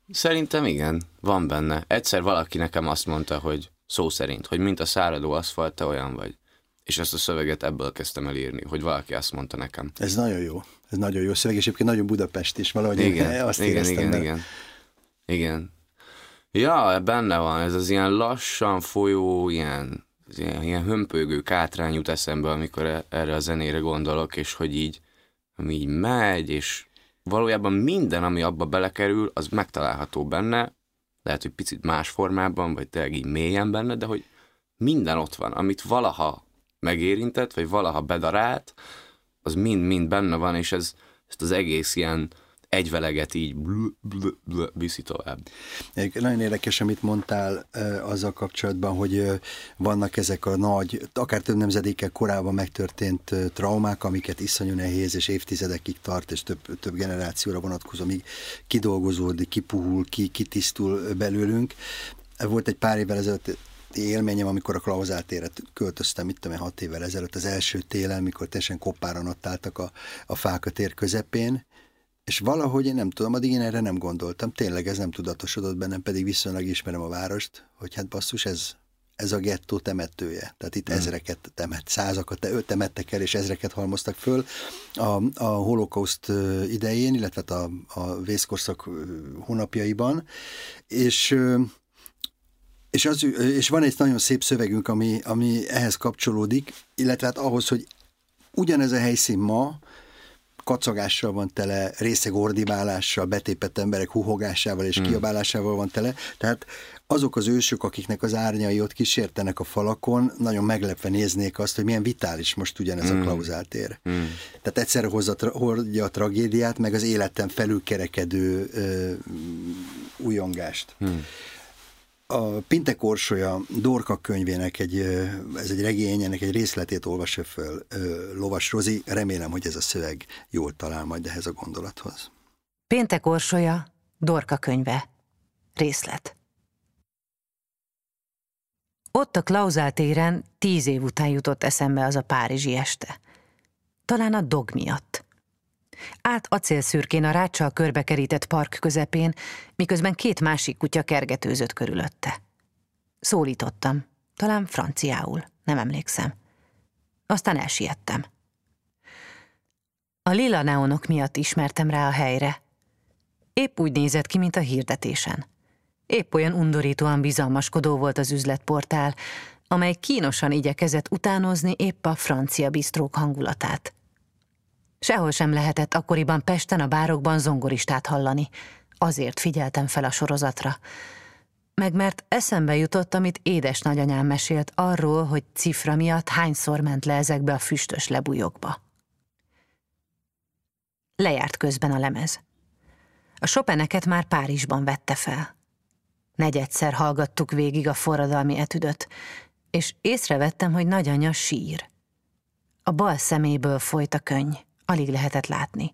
Szerintem igen, van benne. Egyszer valaki nekem azt mondta, hogy szó szerint, hogy mint a száradó aszfalt, te olyan vagy. És ezt a szöveget ebből kezdtem el írni, hogy valaki azt mondta nekem. Ez nagyon jó. Ez nagyon jó szöveg, és egyébként nagyon Budapest is valahogy igen, azt igen, igen, mert... igen. Igen. Ja, benne van, ez az ilyen lassan folyó, ilyen, ilyen, ilyen hömpögő kátrány jut eszembe, amikor e- erre a zenére gondolok, és hogy így, ami így megy, és valójában minden, ami abba belekerül, az megtalálható benne, lehet, hogy picit más formában, vagy tényleg így mélyen benne, de hogy minden ott van, amit valaha megérintett, vagy valaha bedarált, az mind-mind benne van, és ez, ezt az egész ilyen egyveleget így bl, bl, bl, viszi tovább. Nagyon érdekes, amit mondtál azzal kapcsolatban, hogy vannak ezek a nagy, akár több nemzedékkel korábban megtörtént traumák, amiket iszonyú nehéz és évtizedekig tart, és több, több generációra vonatkozó, amíg kidolgozódik, kipuhul, ki, kitisztul belőlünk. Volt egy pár évvel ezelőtt élményem, amikor a Klauzátére költöztem, itt tudom hat évvel ezelőtt, az első télen, mikor teljesen koppáran ott álltak a, a fák a tér közepén, és valahogy én nem tudom, addig én erre nem gondoltam. Tényleg ez nem tudatosodott bennem, pedig viszonylag ismerem a várost, hogy hát basszus, ez, ez a gettó temetője. Tehát itt mm. ezreket temet, százakat temettek el, és ezreket halmoztak föl. A, a holokauszt idején, illetve hát a, a vészkorszak hónapjaiban, és és, az, és van egy nagyon szép szövegünk, ami, ami ehhez kapcsolódik, illetve hát ahhoz, hogy ugyanez a helyszín ma, kacagással van tele, részeg ordibálással, betépett emberek huhogásával és hmm. kiabálásával van tele. Tehát azok az ősök, akiknek az árnyai ott kísértenek a falakon, nagyon meglepve néznék azt, hogy milyen vitális most ugyanez mm. a klauzáltér. Mm. Tehát egyszer hozza, hordja a tragédiát, meg az életem felülkerekedő ö, újongást. Mm. A Pintek Orsolya Dorka könyvének egy, ez egy regény, ennek egy részletét olvassa föl Lovas Rozi. Remélem, hogy ez a szöveg jól talál majd ehhez a gondolathoz. Péntek Orsolya, Dorka könyve. Részlet. Ott a Klauzál téren tíz év után jutott eszembe az a párizsi este. Talán a dog miatt. Át acélszürkén a ráccsal körbekerített park közepén, miközben két másik kutya kergetőzött körülötte. Szólítottam, talán franciául, nem emlékszem. Aztán elsiettem. A lila neonok miatt ismertem rá a helyre. Épp úgy nézett ki, mint a hirdetésen. Épp olyan undorítóan bizalmaskodó volt az üzletportál, amely kínosan igyekezett utánozni épp a francia bisztrók hangulatát. Sehol sem lehetett akkoriban Pesten a bárokban zongoristát hallani. Azért figyeltem fel a sorozatra. Meg mert eszembe jutott, amit édes nagyanyám mesélt arról, hogy cifra miatt hányszor ment le ezekbe a füstös lebújokba. Lejárt közben a lemez. A Chopineket már Párizsban vette fel. Negyedszer hallgattuk végig a forradalmi etüdöt, és észrevettem, hogy nagyanya sír. A bal szeméből folyt a könny, alig lehetett látni.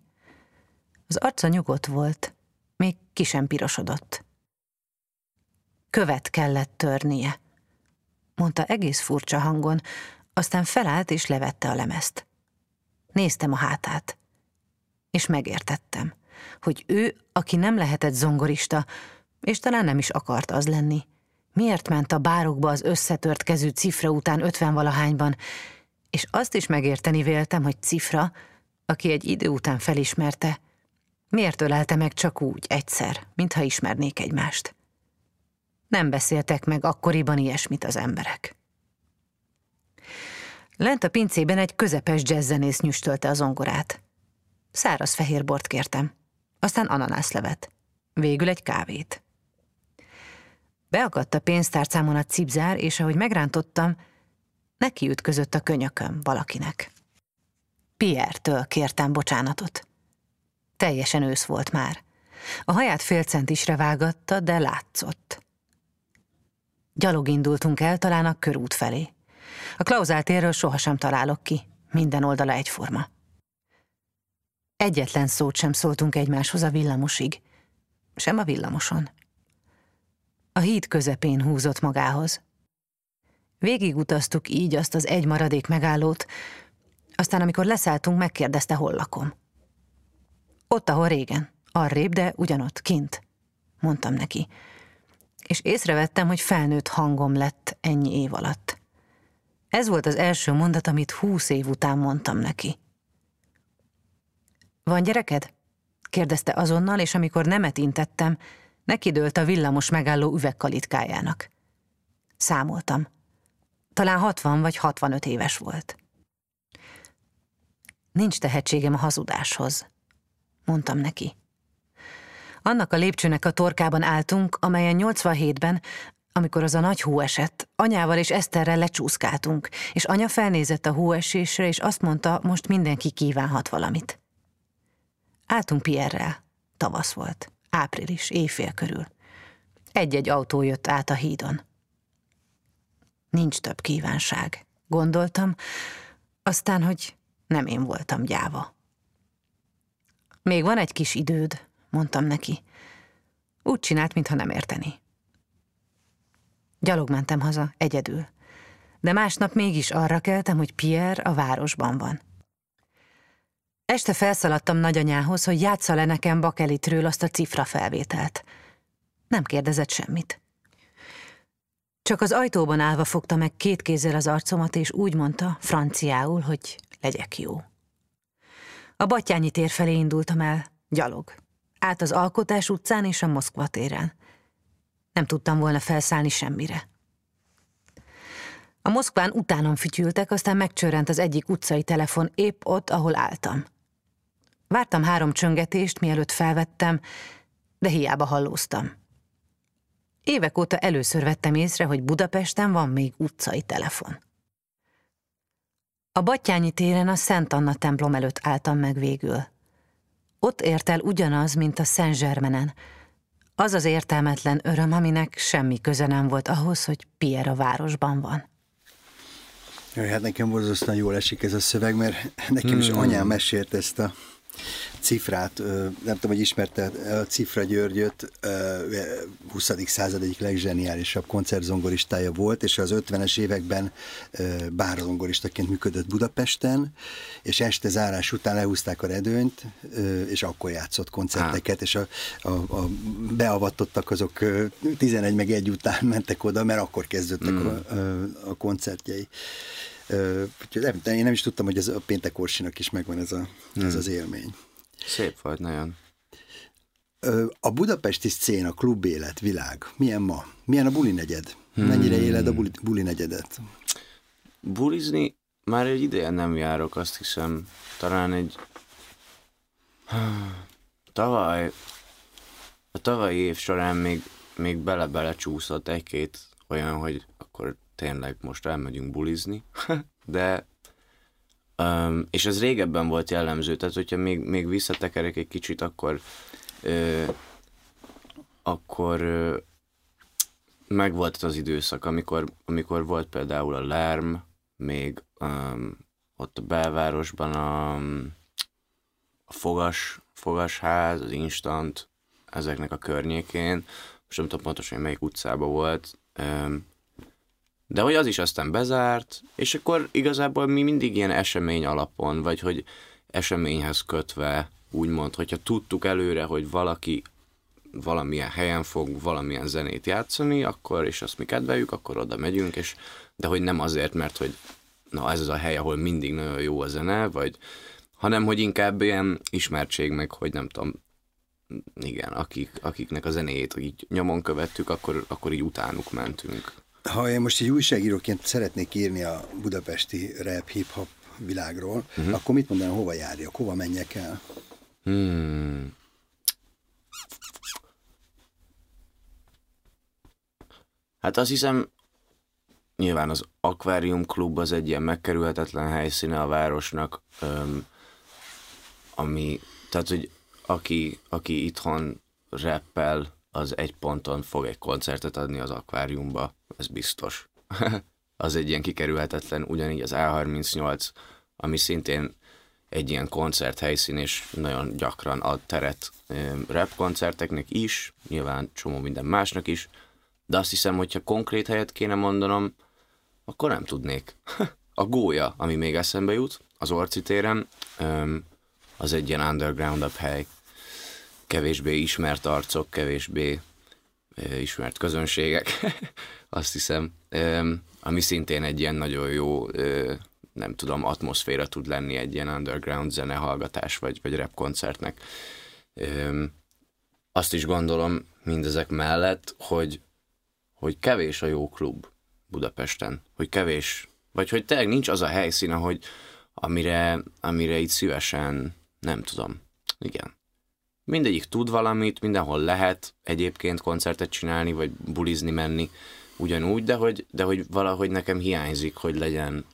Az arca nyugodt volt, még ki sem pirosodott. Követ kellett törnie, mondta egész furcsa hangon, aztán felállt és levette a lemezt. Néztem a hátát, és megértettem, hogy ő, aki nem lehetett zongorista, és talán nem is akart az lenni. Miért ment a bárokba az összetört kezű cifra után ötvenvalahányban, és azt is megérteni véltem, hogy cifra, aki egy idő után felismerte, miért ölelte meg csak úgy, egyszer, mintha ismernék egymást. Nem beszéltek meg akkoriban ilyesmit az emberek. Lent a pincében egy közepes jazzzenész nyüstölte az zongorát. Száraz fehér bort kértem, aztán ananászlevet, végül egy kávét. Beakadt a pénztárcámon a cipzár, és ahogy megrántottam, neki ütközött a könyököm valakinek. Pierre-től kértem bocsánatot. Teljesen ősz volt már. A haját fél centisre vágatta, de látszott. Gyalog indultunk el, talán a körút felé. A klauzáltérről sohasem találok ki, minden oldala egyforma. Egyetlen szót sem szóltunk egymáshoz a villamosig, sem a villamoson. A híd közepén húzott magához. Végigutaztuk így azt az egy maradék megállót, aztán amikor leszálltunk, megkérdezte, hol lakom. Ott, ahol régen. Arrébb, de ugyanott, kint. Mondtam neki. És észrevettem, hogy felnőtt hangom lett ennyi év alatt. Ez volt az első mondat, amit húsz év után mondtam neki. Van gyereked? kérdezte azonnal, és amikor nemet intettem, nekidőlt a villamos megálló üvegkalitkájának. Számoltam. Talán 60 vagy 65 éves volt. Nincs tehetségem a hazudáshoz, mondtam neki. Annak a lépcsőnek a torkában álltunk, amelyen 87-ben, amikor az a nagy hó esett, anyával és Eszterrel lecsúszkáltunk, és anya felnézett a hóesésre, és azt mondta, most mindenki kívánhat valamit. Álltunk Pierrel. Tavasz volt. Április, éjfél körül. Egy-egy autó jött át a hídon. Nincs több kívánság. Gondoltam, aztán, hogy nem én voltam gyáva. Még van egy kis időd, mondtam neki. Úgy csinált, mintha nem érteni. Gyalog mentem haza, egyedül. De másnap mégis arra keltem, hogy Pierre a városban van. Este felszaladtam nagyanyához, hogy játsza le nekem bakelitről azt a cifra felvételt. Nem kérdezett semmit. Csak az ajtóban állva fogta meg két kézzel az arcomat, és úgy mondta, franciául, hogy legyek jó. A Batyányi tér felé indultam el, gyalog. Át az Alkotás utcán és a Moszkva téren. Nem tudtam volna felszállni semmire. A Moszkván utánom fütyültek, aztán megcsörrent az egyik utcai telefon épp ott, ahol álltam. Vártam három csöngetést, mielőtt felvettem, de hiába hallóztam. Évek óta először vettem észre, hogy Budapesten van még utcai telefon. A Battyányi téren a Szent Anna templom előtt álltam meg végül. Ott ért el ugyanaz, mint a Szent Zsermenen. Az az értelmetlen öröm, aminek semmi köze nem volt ahhoz, hogy Pierre a városban van. Jaj, hát nekem borzasztóan jól esik ez a szöveg, mert nekem is hmm. anyám mesélt ezt a cifrát, nem tudom, hogy ismerte Cifra Györgyöt, 20. század egyik legzseniálisabb koncertzongoristája volt, és az 50-es években bárzongoristaként működött Budapesten, és este zárás után lehúzták a redőnyt, és akkor játszott koncerteket, és a, a, a beavatottak azok 11 meg 1 után mentek oda, mert akkor kezdődtek mm. a, a koncertjei. Nem, én nem is tudtam, hogy ez a péntek Orsinak is megvan ez, a, hmm. ez az élmény. Szép vagy, nagyon. A budapesti széna, élet, világ, milyen ma? Milyen a buli negyed? Mennyire hmm. éled a buli, buli negyedet? Bulizni már egy ideje nem járok, azt hiszem. Talán egy... Tavaly... A tavalyi év során még, még bele-bele csúszott egy-két olyan, hogy akkor tényleg most elmegyünk bulizni, (laughs) de um, és ez régebben volt jellemző, tehát hogyha még, még visszatekerek egy kicsit, akkor ö, akkor ö, meg volt az időszak, amikor, amikor volt például a Lerm, még um, ott a belvárosban a, a fogas, fogasház, az instant, ezeknek a környékén, most nem tudom pontosan, hogy melyik utcában volt, um, de hogy az is aztán bezárt, és akkor igazából mi mindig ilyen esemény alapon, vagy hogy eseményhez kötve, úgymond, hogyha tudtuk előre, hogy valaki valamilyen helyen fog valamilyen zenét játszani, akkor, és azt mi kedveljük, akkor oda megyünk, és de hogy nem azért, mert hogy na ez az a hely, ahol mindig nagyon jó a zene, vagy hanem hogy inkább ilyen ismertség meg, hogy nem tudom, igen, akik, akiknek a zenéjét így nyomon követtük, akkor, akkor így utánuk mentünk. Ha én most egy újságíróként szeretnék írni a budapesti rap, hip-hop világról, uh-huh. akkor mit mondanám, hova járjak, hova menjek el? Hmm. Hát azt hiszem, nyilván az Aquarium Klub az egy ilyen megkerülhetetlen helyszíne a városnak, öm, ami, tehát, hogy aki, aki itthon rappel, az egy ponton fog egy koncertet adni az akváriumba, ez biztos. (laughs) az egy ilyen kikerülhetetlen, ugyanígy az A38, ami szintén egy ilyen koncerthelyszín, és nagyon gyakran ad teret rap koncerteknek is, nyilván csomó minden másnak is, de azt hiszem, hogyha konkrét helyet kéne mondanom, akkor nem tudnék. (laughs) A gólya, ami még eszembe jut, az Orci téren, az egy ilyen underground hely kevésbé ismert arcok, kevésbé ismert közönségek, (laughs) azt hiszem, ami szintén egy ilyen nagyon jó, nem tudom, atmoszféra tud lenni egy ilyen underground zenehallgatás, vagy, vagy rap koncertnek. Azt is gondolom mindezek mellett, hogy, hogy kevés a jó klub Budapesten, hogy kevés, vagy hogy tényleg nincs az a helyszín, hogy amire, amire itt szívesen, nem tudom, igen, mindegyik tud valamit, mindenhol lehet egyébként koncertet csinálni, vagy bulizni menni ugyanúgy, de hogy, de hogy valahogy nekem hiányzik, hogy legyen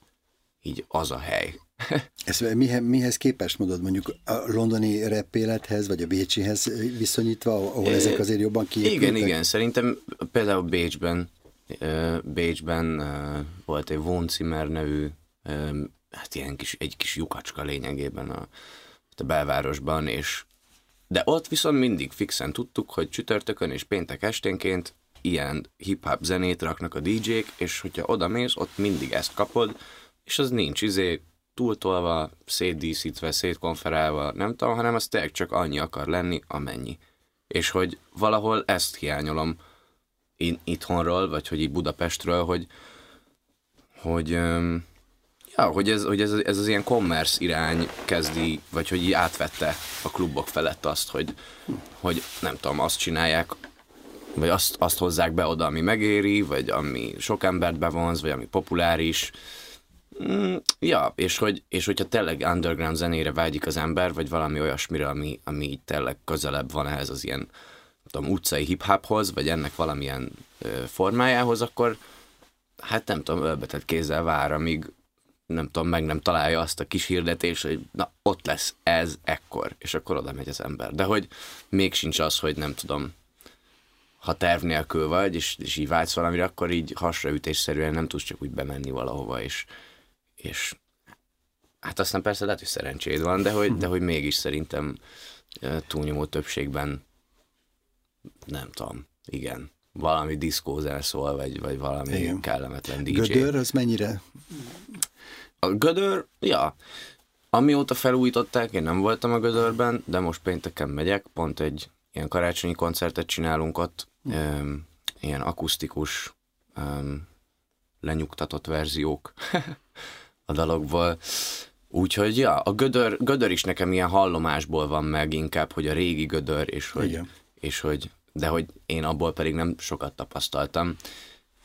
így az a hely. (laughs) Ez mihez, mihez képest mondod, mondjuk a londoni rap élethez, vagy a bécsihez viszonyítva, ahol é, ezek azért jobban kiépültek? Igen, igen, szerintem például Bécsben, Bécsben volt egy Von Zimmer nevű, hát ilyen kis, egy kis lyukacska lényegében a, a belvárosban, és de ott viszont mindig fixen tudtuk, hogy csütörtökön és péntek esténként ilyen hip-hop zenét raknak a DJ-k, és hogyha oda mész, ott mindig ezt kapod, és az nincs izé túltolva, szétdíszítve, szétkonferálva, nem tudom, hanem az tényleg csak annyi akar lenni, amennyi. És hogy valahol ezt hiányolom itthonról, vagy hogy így Budapestről, hogy, hogy Ja, hogy ez, hogy ez, ez az ilyen commerce irány kezdi, vagy hogy így átvette a klubok felett azt, hogy, hogy nem tudom, azt csinálják, vagy azt, azt hozzák be oda, ami megéri, vagy ami sok embert bevonz, vagy ami populáris. Mm, ja, és, hogy, és hogyha tényleg underground zenére vágyik az ember, vagy valami olyasmire, ami, ami így tényleg közelebb van ehhez az ilyen tudom, utcai hip-hophoz, vagy ennek valamilyen ö, formájához, akkor hát nem tudom, ölbetett kézzel vár, amíg nem tudom, meg nem találja azt a kis hirdetés, hogy na, ott lesz ez ekkor, és akkor oda megy az ember. De hogy még sincs az, hogy nem tudom, ha terv nélkül vagy, és, és így vágysz valamire, akkor így hasraütésszerűen nem tudsz csak úgy bemenni valahova, és, és hát aztán persze lehet, hogy szerencséd van, de hogy, de hogy mégis szerintem túlnyomó többségben nem tudom, igen, valami diszkózál szól, vagy, vagy valami igen. kellemetlen DJ. Gödör, az mennyire? A gödör, ja, amióta felújították, én nem voltam a gödörben, de most pénteken megyek, pont egy ilyen karácsonyi koncertet csinálunk ott, um, ilyen akusztikus, um, lenyugtatott verziók (laughs) a dalokból. Úgyhogy ja, a gödör, gödör is nekem ilyen hallomásból van meg inkább, hogy a régi gödör, és hogy, Igen. és hogy de hogy én abból pedig nem sokat tapasztaltam.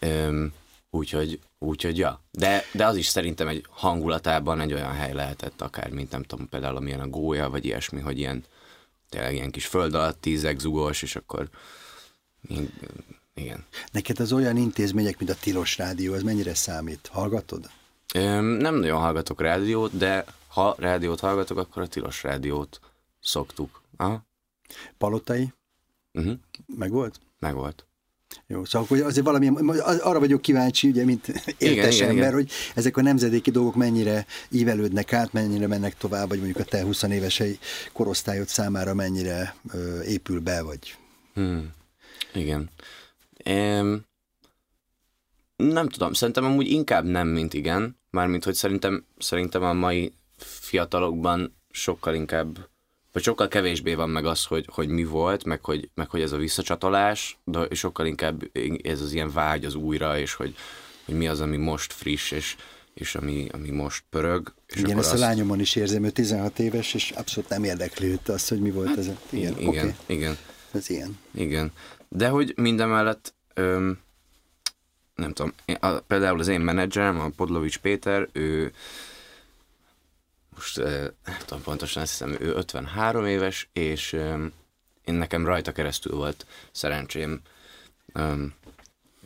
Um, úgyhogy, úgyhogy ja. De, de az is szerintem egy hangulatában egy olyan hely lehetett, akár, mint nem tudom, például amilyen a gólya, vagy ilyesmi, hogy ilyen tényleg ilyen kis föld alatt tízek zugos, és akkor igen. Neked az olyan intézmények, mint a Tilos Rádió, ez mennyire számít? Hallgatod? Öm, nem nagyon hallgatok rádiót, de ha rádiót hallgatok, akkor a Tilos Rádiót szoktuk. Aha. Palotai? Uh-huh. Meg volt? Meg volt. Jó, szóval hogy azért valami, arra vagyok kíváncsi, ugye, mint értes igen, ember, igen. hogy ezek a nemzedéki dolgok mennyire ívelődnek át, mennyire mennek tovább, vagy mondjuk a te 20 évesei korosztályod számára mennyire ö, épül be, vagy... Hmm. Igen. Um, nem tudom, szerintem amúgy inkább nem, mint igen, mármint, hogy szerintem, szerintem a mai fiatalokban sokkal inkább hogy sokkal kevésbé van meg az, hogy, hogy mi volt, meg hogy, meg hogy ez a visszacsatolás, de sokkal inkább ez az ilyen vágy az újra, és hogy, hogy mi az, ami most friss, és, és ami, ami most pörög. És igen, ezt azt... a lányomon is érzem, ő 16 éves, és abszolút nem érdekli őt az, hogy mi volt hát, ez. Igen, igen, okay. igen. Ez ilyen. Igen. De hogy mindemellett, öm, nem tudom, a, például az én menedzserem, a Podlovics Péter, ő most nem tudom pontosan, azt hiszem ő 53 éves, és én nekem rajta keresztül volt szerencsém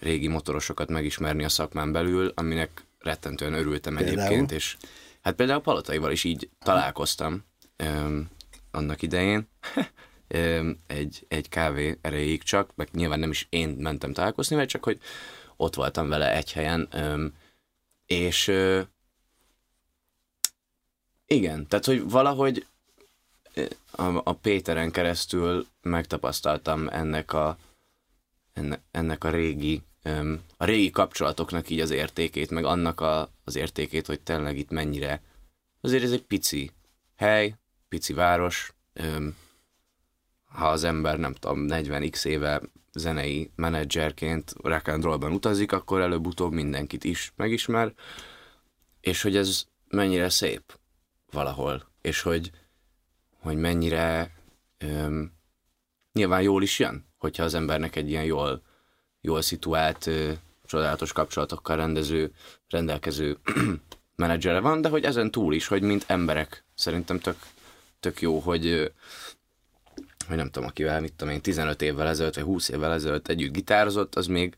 régi motorosokat megismerni a szakmán belül, aminek rettentően örültem például? egyébként, és hát például Palataival is így találkoztam annak idején, (laughs) egy, egy kávé erejéig csak, meg nyilván nem is én mentem találkozni, mert csak hogy ott voltam vele egy helyen, és igen, tehát hogy valahogy eh, a, a Péteren keresztül megtapasztaltam ennek a, enne, ennek a régi a régi kapcsolatoknak így az értékét, meg annak a, az értékét, hogy tényleg itt mennyire, azért ez egy pici hely, pici város, ha az ember nem tudom, 40x éve zenei menedzserként rock and rollban utazik, akkor előbb-utóbb mindenkit is megismer, és hogy ez mennyire szép valahol, és hogy, hogy mennyire öm, nyilván jól is jön, hogyha az embernek egy ilyen jól, jól szituált, ö, csodálatos kapcsolatokkal rendező, rendelkező (clears throat) menedzsere van, de hogy ezen túl is, hogy mint emberek szerintem tök, tök jó, hogy hogy nem tudom, akivel, mit tudom én, 15 évvel ezelőtt, vagy 20 évvel ezelőtt együtt gitározott, az még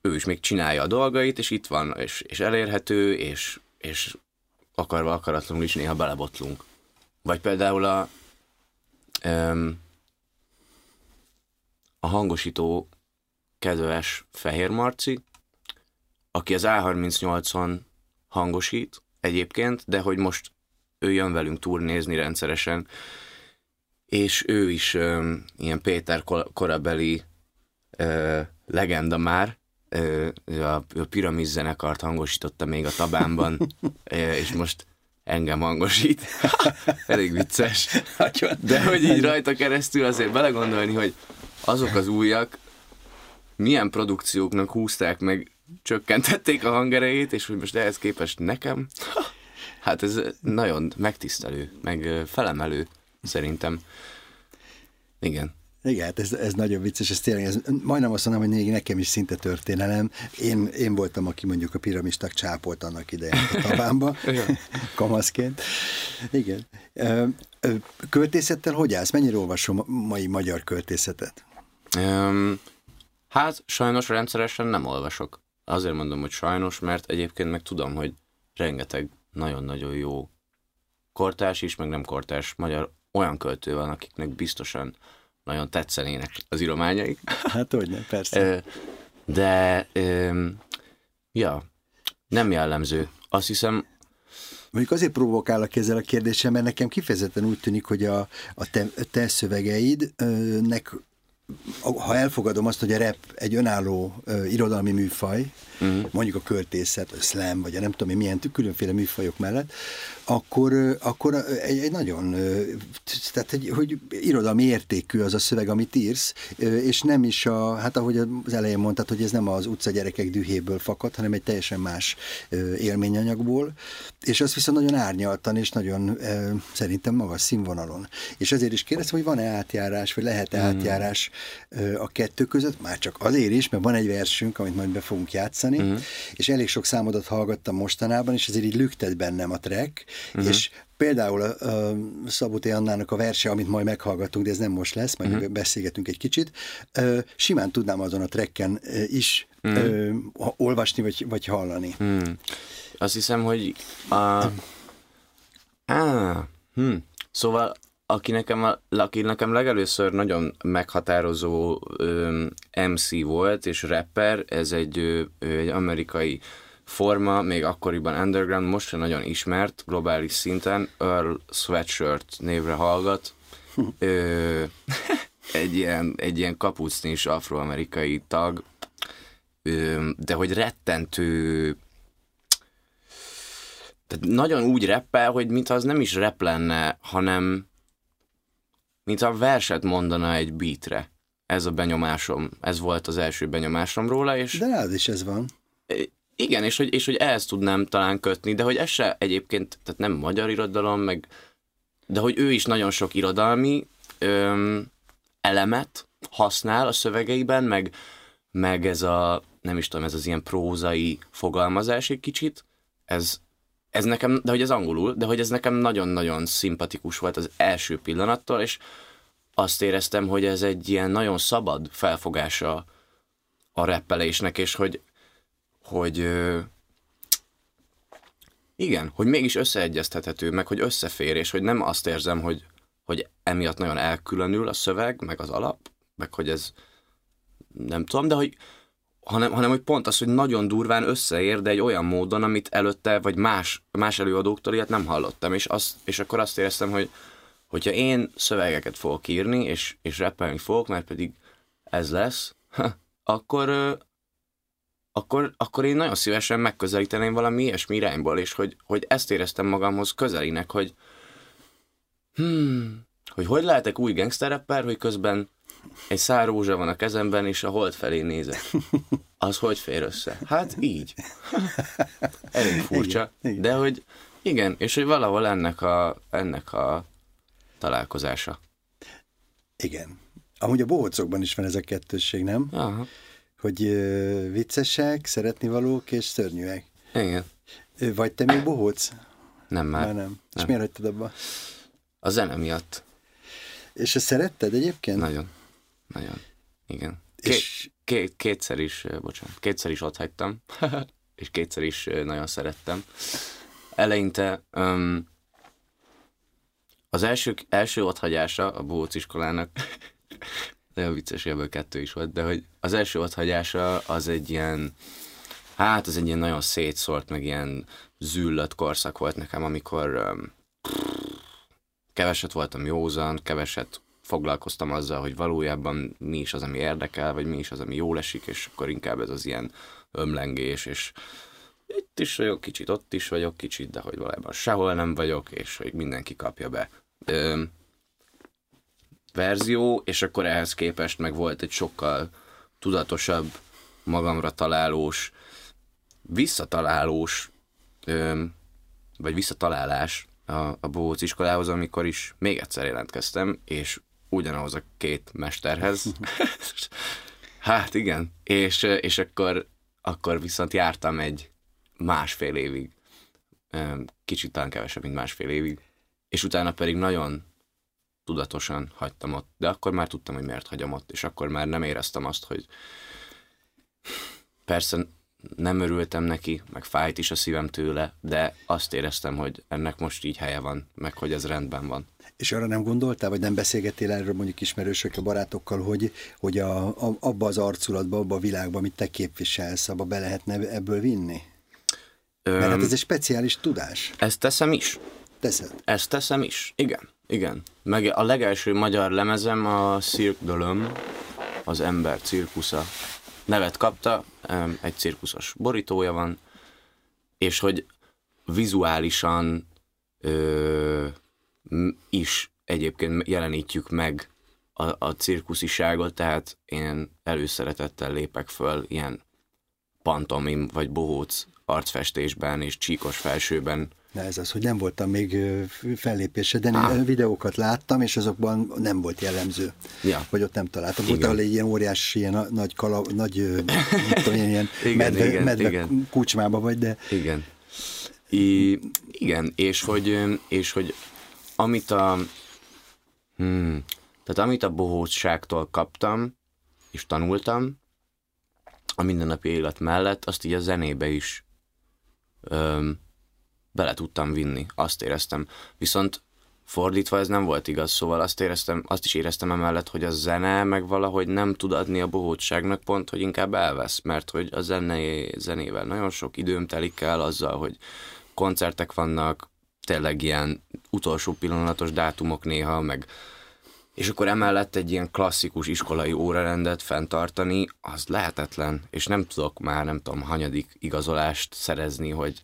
ő is még csinálja a dolgait, és itt van, és, és elérhető, és, és akarva akaratlanul is néha belebotlunk. Vagy például a, um, a hangosító kedves Fehér Marci, aki az A38-on hangosít egyébként, de hogy most ő jön velünk turnézni rendszeresen, és ő is um, ilyen Péter korabeli uh, legenda már, a, a Piramis zenekart hangosította még a tabámban, (laughs) és most engem hangosít. (laughs) Elég vicces. De hogy így rajta keresztül azért belegondolni, hogy azok az újak milyen produkcióknak húzták meg, csökkentették a hangerejét, és hogy most ehhez képest nekem, hát ez nagyon megtisztelő, meg felemelő szerintem. Igen. Igen, hát ez, ez nagyon vicces, ez tényleg, ez, majdnem azt mondom, hogy még nekem is szinte történelem. Én, én voltam, aki mondjuk a piramisták csápolt annak idején a tabámba, (laughs) kamaszként. Igen. Költészettel hogy állsz? Mennyire olvasom mai magyar költészetet? Um, hát sajnos rendszeresen nem olvasok. Azért mondom, hogy sajnos, mert egyébként meg tudom, hogy rengeteg nagyon-nagyon jó kortás is, meg nem kortás magyar olyan költő van, akiknek biztosan nagyon tetszenének az írományaik. Hát hogy nem, persze. De, ja, nem jellemző. Azt hiszem, Mondjuk azért provokálok ezzel a kérdéssel, mert nekem kifejezetten úgy tűnik, hogy a, a te, te szövegeidnek ha elfogadom azt, hogy a rap egy önálló uh, irodalmi műfaj, uh-huh. mondjuk a költészet, a slam, vagy a nem tudom milyen különféle műfajok mellett, akkor, akkor egy, egy nagyon, tehát egy, hogy irodalmi értékű az a szöveg, amit írsz, és nem is a, hát ahogy az elején mondtad, hogy ez nem az utca gyerekek dühéből fakad, hanem egy teljesen más élményanyagból, és az viszont nagyon árnyaltan, és nagyon szerintem magas színvonalon. És ezért is kérdeztem, hogy van-e átjárás, vagy lehet-e hmm. átjárás a kettő között, már csak azért is, mert van egy versünk, amit majd be fogunk játszani, hmm. és elég sok számodat hallgattam mostanában, és ezért így lüktet bennem a track, uh-huh. és például a Szabó Annának a verse, amit majd meghallgatunk, de ez nem most lesz, majd uh-huh. beszélgetünk egy kicsit, simán tudnám azon a trekken is uh-huh. olvasni vagy, vagy hallani. Uh-huh. Azt hiszem, hogy a... Ah, hm. Szóval aki nekem, aki nekem legelőször nagyon meghatározó ö, MC volt, és rapper, ez egy, ö, egy amerikai forma, még akkoriban underground, most sem nagyon ismert globális szinten, Earl Sweatshirt névre hallgat. Ö, egy ilyen, egy ilyen kapucnis afroamerikai tag, ö, de hogy rettentő tehát nagyon úgy reppel, hogy mintha az nem is rep lenne, hanem mintha verset mondana egy beatre. Ez a benyomásom, ez volt az első benyomásom róla, és... De rád is ez van. Igen, és hogy, és hogy ehhez tudnám talán kötni, de hogy ez se egyébként, tehát nem magyar irodalom, meg, de hogy ő is nagyon sok irodalmi öm, elemet használ a szövegeiben, meg, meg ez a, nem is tudom, ez az ilyen prózai fogalmazás egy kicsit, ez, ez nekem, de hogy ez angolul, de hogy ez nekem nagyon-nagyon szimpatikus volt az első pillanattól, és azt éreztem, hogy ez egy ilyen nagyon szabad felfogása a reppelésnek, és hogy hogy igen, hogy mégis összeegyeztethető, meg hogy összefér, és hogy nem azt érzem, hogy, hogy emiatt nagyon elkülönül a szöveg, meg az alap, meg hogy ez nem tudom, de hogy hanem, hanem hogy pont az, hogy nagyon durván összeér, de egy olyan módon, amit előtte, vagy más, más előadóktól ilyet nem hallottam, és, azt, és akkor azt éreztem, hogy hogyha én szövegeket fogok írni, és, és rappelni fogok, mert pedig ez lesz, (laughs) akkor, akkor, akkor én nagyon szívesen megközelíteném valami ilyesmi irányból, és hogy, hogy ezt éreztem magamhoz közelinek, hogy hmm, hogy hogy lehetek új gangsterrapper, hogy közben egy szár rózsa van a kezemben, és a hold felé nézek. Az hogy fér össze? Hát így. Elég furcsa. Igen. De hogy igen, és hogy valahol ennek a, ennek a találkozása. Igen. Amúgy a bohócokban is van ez a kettősség, nem? Aha hogy viccesek, szeretni valók és szörnyűek. Igen. Vagy te még bohóc? Nem már. Már nem. nem. És miért hagytad abba? A zene miatt. És ezt szeretted egyébként? Nagyon. Nagyon. Igen. Két, és... két, kétszer is, bocsánat, kétszer is ott hagytam, (laughs) és kétszer is nagyon szerettem. Eleinte um, az első, első otthagyása a Bóc iskolának nagyon vicces, ebből kettő is volt, de hogy az első otthagyása az egy ilyen, hát az egy ilyen nagyon szétszólt, meg ilyen züllött korszak volt nekem, amikor um, keveset voltam józan, keveset foglalkoztam azzal, hogy valójában mi is az, ami érdekel, vagy mi is az, ami jól esik, és akkor inkább ez az ilyen ömlengés, és itt is vagyok kicsit, ott is vagyok kicsit, de hogy valójában sehol nem vagyok, és hogy mindenki kapja be. Öm, verzió, és akkor ehhez képest meg volt egy sokkal tudatosabb, magamra találós, visszatalálós, öm, vagy visszatalálás a, a Bohóc iskolához, amikor is még egyszer jelentkeztem, és ugyanahoz a két mesterhez. (laughs) (laughs) hát igen, és, és akkor, akkor viszont jártam egy másfél évig, kicsit talán kevesebb, mint másfél évig és utána pedig nagyon tudatosan hagytam ott, de akkor már tudtam, hogy miért hagyom ott, és akkor már nem éreztem azt, hogy persze nem örültem neki, meg fájt is a szívem tőle, de azt éreztem, hogy ennek most így helye van, meg hogy ez rendben van. És arra nem gondoltál, vagy nem beszélgettél erről mondjuk ismerősökkel, barátokkal, hogy, hogy a, a, abba az arculatba, abba a világba, amit te képviselsz, abba be lehetne ebből vinni? Öm, Mert hát ez egy speciális tudás. Ezt teszem is. Teszed? Ezt teszem is, igen. Igen. Meg a legelső magyar lemezem a Cirque az ember cirkusza nevet kapta, egy cirkuszos borítója van, és hogy vizuálisan ö, is egyébként jelenítjük meg a, a cirkusziságot, tehát én előszeretettel lépek föl ilyen pantomim vagy bohóc arcfestésben és csíkos felsőben Na ez az, hogy nem voltam még fellépése, de ah. videókat láttam, és azokban nem volt jellemző, ja. hogy ott nem találtam. Volt ahol egy ilyen óriás, ilyen nagy, kala, nagy tudom, ilyen (laughs) igen, medve, igen, medve igen. kucsmába vagy, de... Igen. I, igen, és hogy, és hogy amit a hmm, tehát amit a bohózságtól kaptam, és tanultam, a mindennapi élet mellett, azt így a zenébe is öm, bele tudtam vinni, azt éreztem. Viszont fordítva ez nem volt igaz, szóval azt éreztem, azt is éreztem emellett, hogy a zene meg valahogy nem tud adni a bohótságnak pont, hogy inkább elvesz, mert hogy a zené, zenével nagyon sok időm telik el azzal, hogy koncertek vannak, tényleg ilyen utolsó pillanatos dátumok néha, meg és akkor emellett egy ilyen klasszikus iskolai órarendet fenntartani, az lehetetlen, és nem tudok már, nem tudom, hanyadik igazolást szerezni, hogy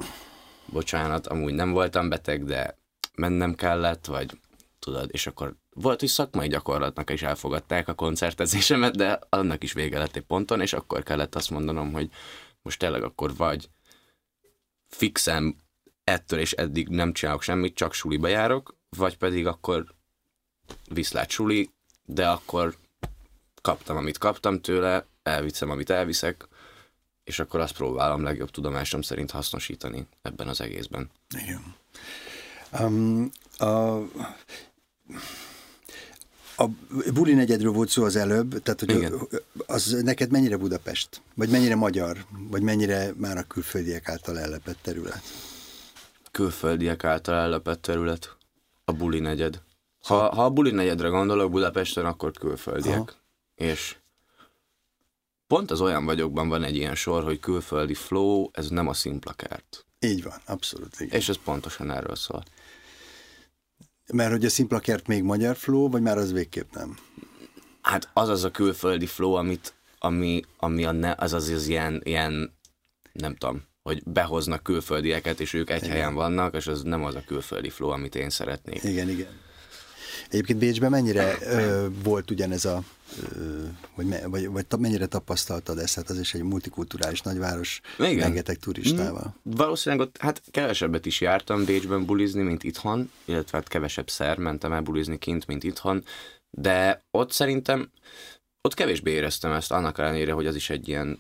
bocsánat, amúgy nem voltam beteg, de mennem kellett, vagy tudod, és akkor volt, hogy szakmai gyakorlatnak is elfogadták a koncertezésemet, de annak is vége lett egy ponton, és akkor kellett azt mondanom, hogy most tényleg akkor vagy fixem ettől és eddig nem csinálok semmit, csak suliba járok, vagy pedig akkor viszlát suli, de akkor kaptam, amit kaptam tőle, elviszem, amit elviszek, és akkor azt próbálom legjobb tudomásom szerint hasznosítani ebben az egészben. Igen. Um, a, a buli negyedről volt szó az előbb, tehát hogy Igen. az neked mennyire Budapest? Vagy mennyire magyar? Vagy mennyire már a külföldiek által ellepett terület? Külföldiek által ellepett terület? A buli negyed. Ha, ha a buli negyedre gondolok Budapesten, akkor külföldiek. Aha. És pont az olyan vagyokban van egy ilyen sor, hogy külföldi flow, ez nem a szimplakert. Így van, abszolút. Igen. És ez pontosan erről szól. Mert hogy a szimplakert még magyar flow, vagy már az végképp nem? Hát az az a külföldi flow, amit, ami, ami a ne, az az, az ilyen, ilyen, nem tudom, hogy behoznak külföldieket, és ők egy igen. helyen vannak, és az nem az a külföldi flow, amit én szeretnék. Igen, igen. Egyébként Bécsben mennyire ö, volt ugyanez a, ö, vagy, vagy, vagy mennyire tapasztaltad ezt? Hát az is egy multikulturális nagyváros, Igen. rengeteg turistával. Mm, valószínűleg ott hát kevesebbet is jártam Bécsben bulizni, mint itthon, illetve hát kevesebb szer mentem el bulizni kint, mint itthon, de ott szerintem, ott kevésbé éreztem ezt, annak ellenére, hogy az is egy ilyen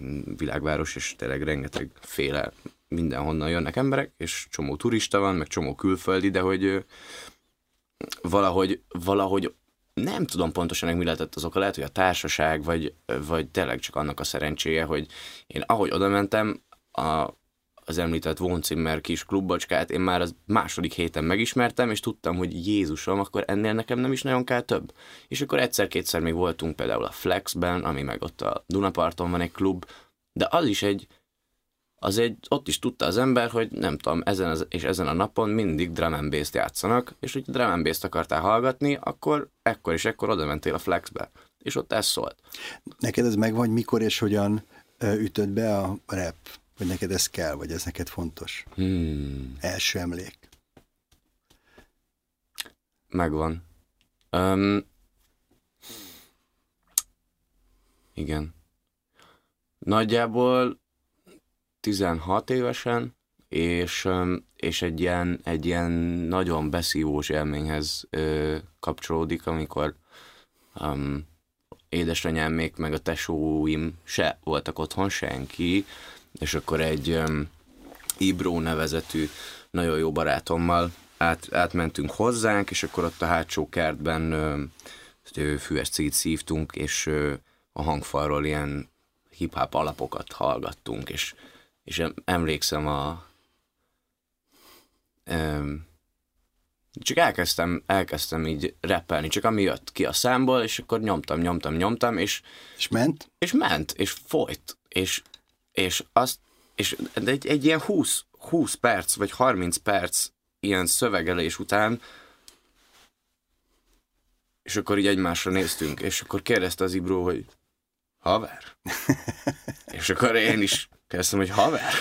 mm, világváros, és tényleg rengeteg féle mindenhonnan jönnek emberek, és csomó turista van, meg csomó külföldi, de hogy valahogy, valahogy nem tudom pontosan, hogy mi lehetett az oka, lehet, hogy a társaság, vagy, vagy tényleg csak annak a szerencséje, hogy én ahogy oda mentem, a, az említett Von Zimmer kis klubbocskát én már az második héten megismertem, és tudtam, hogy Jézusom, akkor ennél nekem nem is nagyon kell több. És akkor egyszer-kétszer még voltunk például a Flexben, ami meg ott a Dunaparton van egy klub, de az is egy az egy, ott is tudta az ember, hogy nem tudom, ezen az, és ezen a napon mindig drum and bass játszanak, és hogy drum and bass akartál hallgatni, akkor ekkor és ekkor oda mentél a flexbe, és ott ez szólt. Neked ez megvan, mikor és hogyan ütött be a rap? Hogy neked ez kell, vagy ez neked fontos? Hmm. Első emlék. Megvan. Um, igen. Nagyjából 16 évesen, és, és egy, ilyen, egy ilyen nagyon beszívós élményhez kapcsolódik, amikor um, édesanyámék meg a tesóim se voltak otthon, senki, és akkor egy um, Ibró nevezetű nagyon jó barátommal át, átmentünk hozzánk, és akkor ott a hátsó kertben ö, füves cigit szívtunk, és ö, a hangfalról ilyen hip-hop alapokat hallgattunk, és, és em- emlékszem a... Ö, csak elkezdtem, elkezdtem így rappelni, csak ami jött ki a számból, és akkor nyomtam, nyomtam, nyomtam, és, És ment? és ment, és folyt, és, és azt, és egy, egy ilyen 20, 20 perc, vagy 30 perc ilyen szövegelés után, és akkor így egymásra néztünk, és akkor kérdezte az Ibró, hogy haver? (laughs) és akkor én is kérdeztem, hogy haver?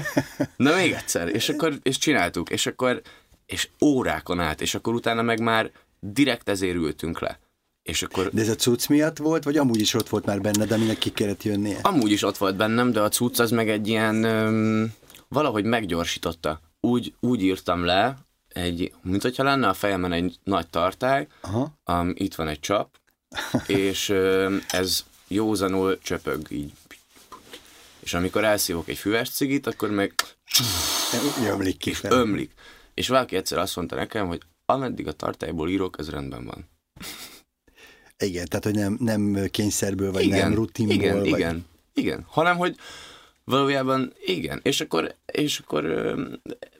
(laughs) Na még egyszer, és akkor és csináltuk, és akkor és órákon át, és akkor utána meg már direkt ezért ültünk le. És akkor De ez a cucc miatt volt, vagy amúgy is ott volt már benned, aminek ki kellett jönnie? Amúgy is ott volt bennem, de a cucc az meg egy ilyen, öm, valahogy meggyorsította. Úgy, úgy írtam le, egy, mint hogyha lenne a fejemen egy nagy tartály, Aha. um, itt van egy csap, (laughs) és öm, ez józanul csöpög így. És amikor elszívok egy füves cigit, akkor meg Jömlik ki fel. ömlik. És valaki egyszer azt mondta nekem, hogy ameddig a tartályból írok, ez rendben van. Igen, tehát hogy nem, nem kényszerből, vagy nem rutinból. Igen, vagy... igen, igen. Hanem, hogy valójában igen. És akkor, és akkor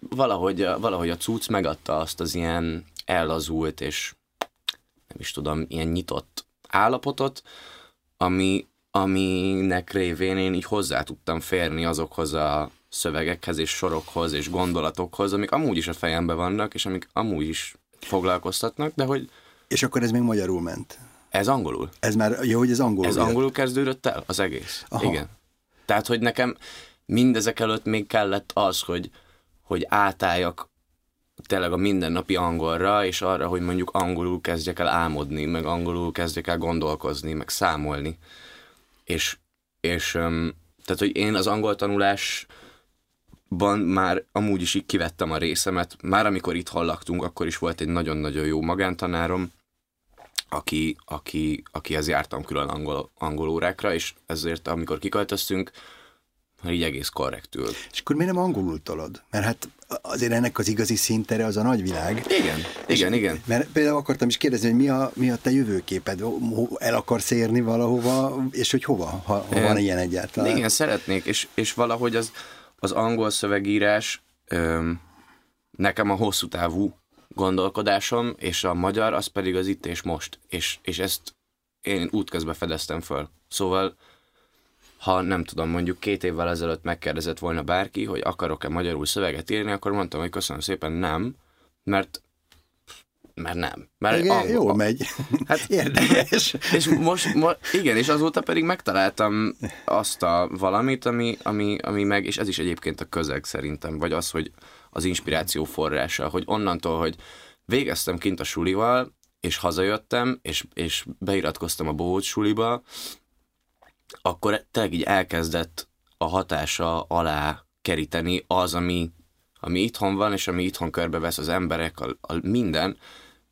valahogy, a- valahogy a cucc megadta azt az ilyen ellazult és nem is tudom, ilyen nyitott állapotot, ami, aminek révén én így hozzá tudtam férni azokhoz a szövegekhez és sorokhoz és gondolatokhoz, amik amúgy is a fejemben vannak, és amik amúgy is foglalkoztatnak, de hogy És akkor ez még magyarul ment. ez angolul. Ez már, jó, hogy ez angolul. Ez jött. angolul kezdődött el, az egész. Aha. Igen. Tehát, hogy nekem mindezek előtt még kellett az, hogy, hogy átálljak tényleg a mindennapi angolra, és arra, hogy mondjuk angolul kezdjek el álmodni, meg angolul kezdjek el gondolkozni, meg számolni. És, és tehát, hogy én az angol tanulásban már amúgy is így kivettem a részemet. Már amikor itt laktunk, akkor is volt egy nagyon-nagyon jó magántanárom, aki, aki, akihez jártam külön angol, angol órákra, és ezért amikor kiköltöztünk, így egész korrektül. És akkor miért nem angolul tolod? Mert hát azért ennek az igazi szintere az a nagyvilág. Igen, igen, igen. Mert például akartam is kérdezni, hogy mi a, mi a te jövőképed? El akarsz érni valahova, és hogy hova, ha, ha van ilyen egyáltalán? Igen, szeretnék, és, és valahogy az, az angol szövegírás öm, nekem a hosszú távú gondolkodásom, és a magyar az pedig az itt és most. És, és ezt én útközben fedeztem föl. Szóval, ha nem tudom, mondjuk két évvel ezelőtt megkérdezett volna bárki, hogy akarok-e magyarul szöveget írni, akkor mondtam, hogy köszönöm szépen, nem, mert mert nem. Mert Igen, angol- jól megy. Hát- (laughs) Érdekes. és most, mo, igen, és azóta pedig megtaláltam azt a valamit, ami, ami, ami meg, és ez is egyébként a közeg szerintem, vagy az, hogy az inspiráció forrása, hogy onnantól, hogy végeztem kint a sulival, és hazajöttem, és, és beiratkoztam a bohóc suliba, akkor tényleg így elkezdett a hatása alá keríteni az, ami, ami itthon van, és ami itthon körbevesz az emberek, a, a minden,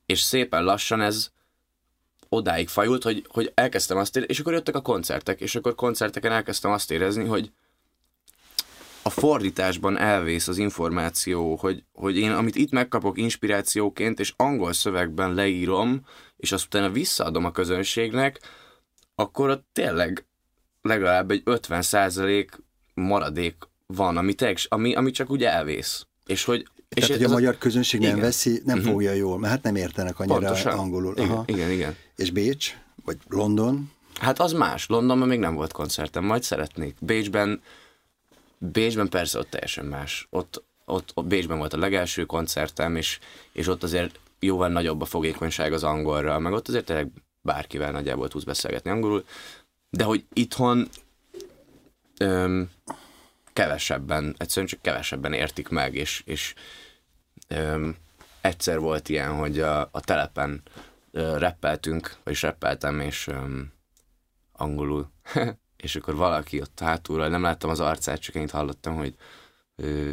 és szépen lassan ez odáig fajult, hogy, hogy elkezdtem azt érezni, és akkor jöttek a koncertek, és akkor koncerteken elkezdtem azt érezni, hogy a fordításban elvész az információ, hogy, hogy én amit itt megkapok inspirációként, és angol szövegben leírom, és azt utána visszaadom a közönségnek, akkor ott tényleg legalább egy 50% maradék van, ami, tényleg, ami, ami csak úgy elvész. És hogy, és Tehát, hogy a magyar közönség nem Igen. veszi, nem Mhm. fogja jól, mert hát nem értenek annyira Pontosan. angolul. Igen, Aha. igen, igen. És Bécs, vagy London, Hát az más. Londonban még nem volt koncertem, majd szeretnék. Bécsben, Bécsben persze ott teljesen más. Ott, ott, ott Bécsben volt a legelső koncertem, és, és ott azért jóval nagyobb a fogékonyság az angolra, meg ott azért tényleg bárkivel nagyjából tudsz beszélgetni angolul, de hogy itthon öm, kevesebben, egyszerűen csak kevesebben értik meg, és, és öm, egyszer volt ilyen, hogy a, a telepen ö, reppeltünk, vagyis reppeltem, és öm, angolul, (laughs) és akkor valaki ott hátulról, nem láttam az arcát, csak én itt hallottam, hogy ö,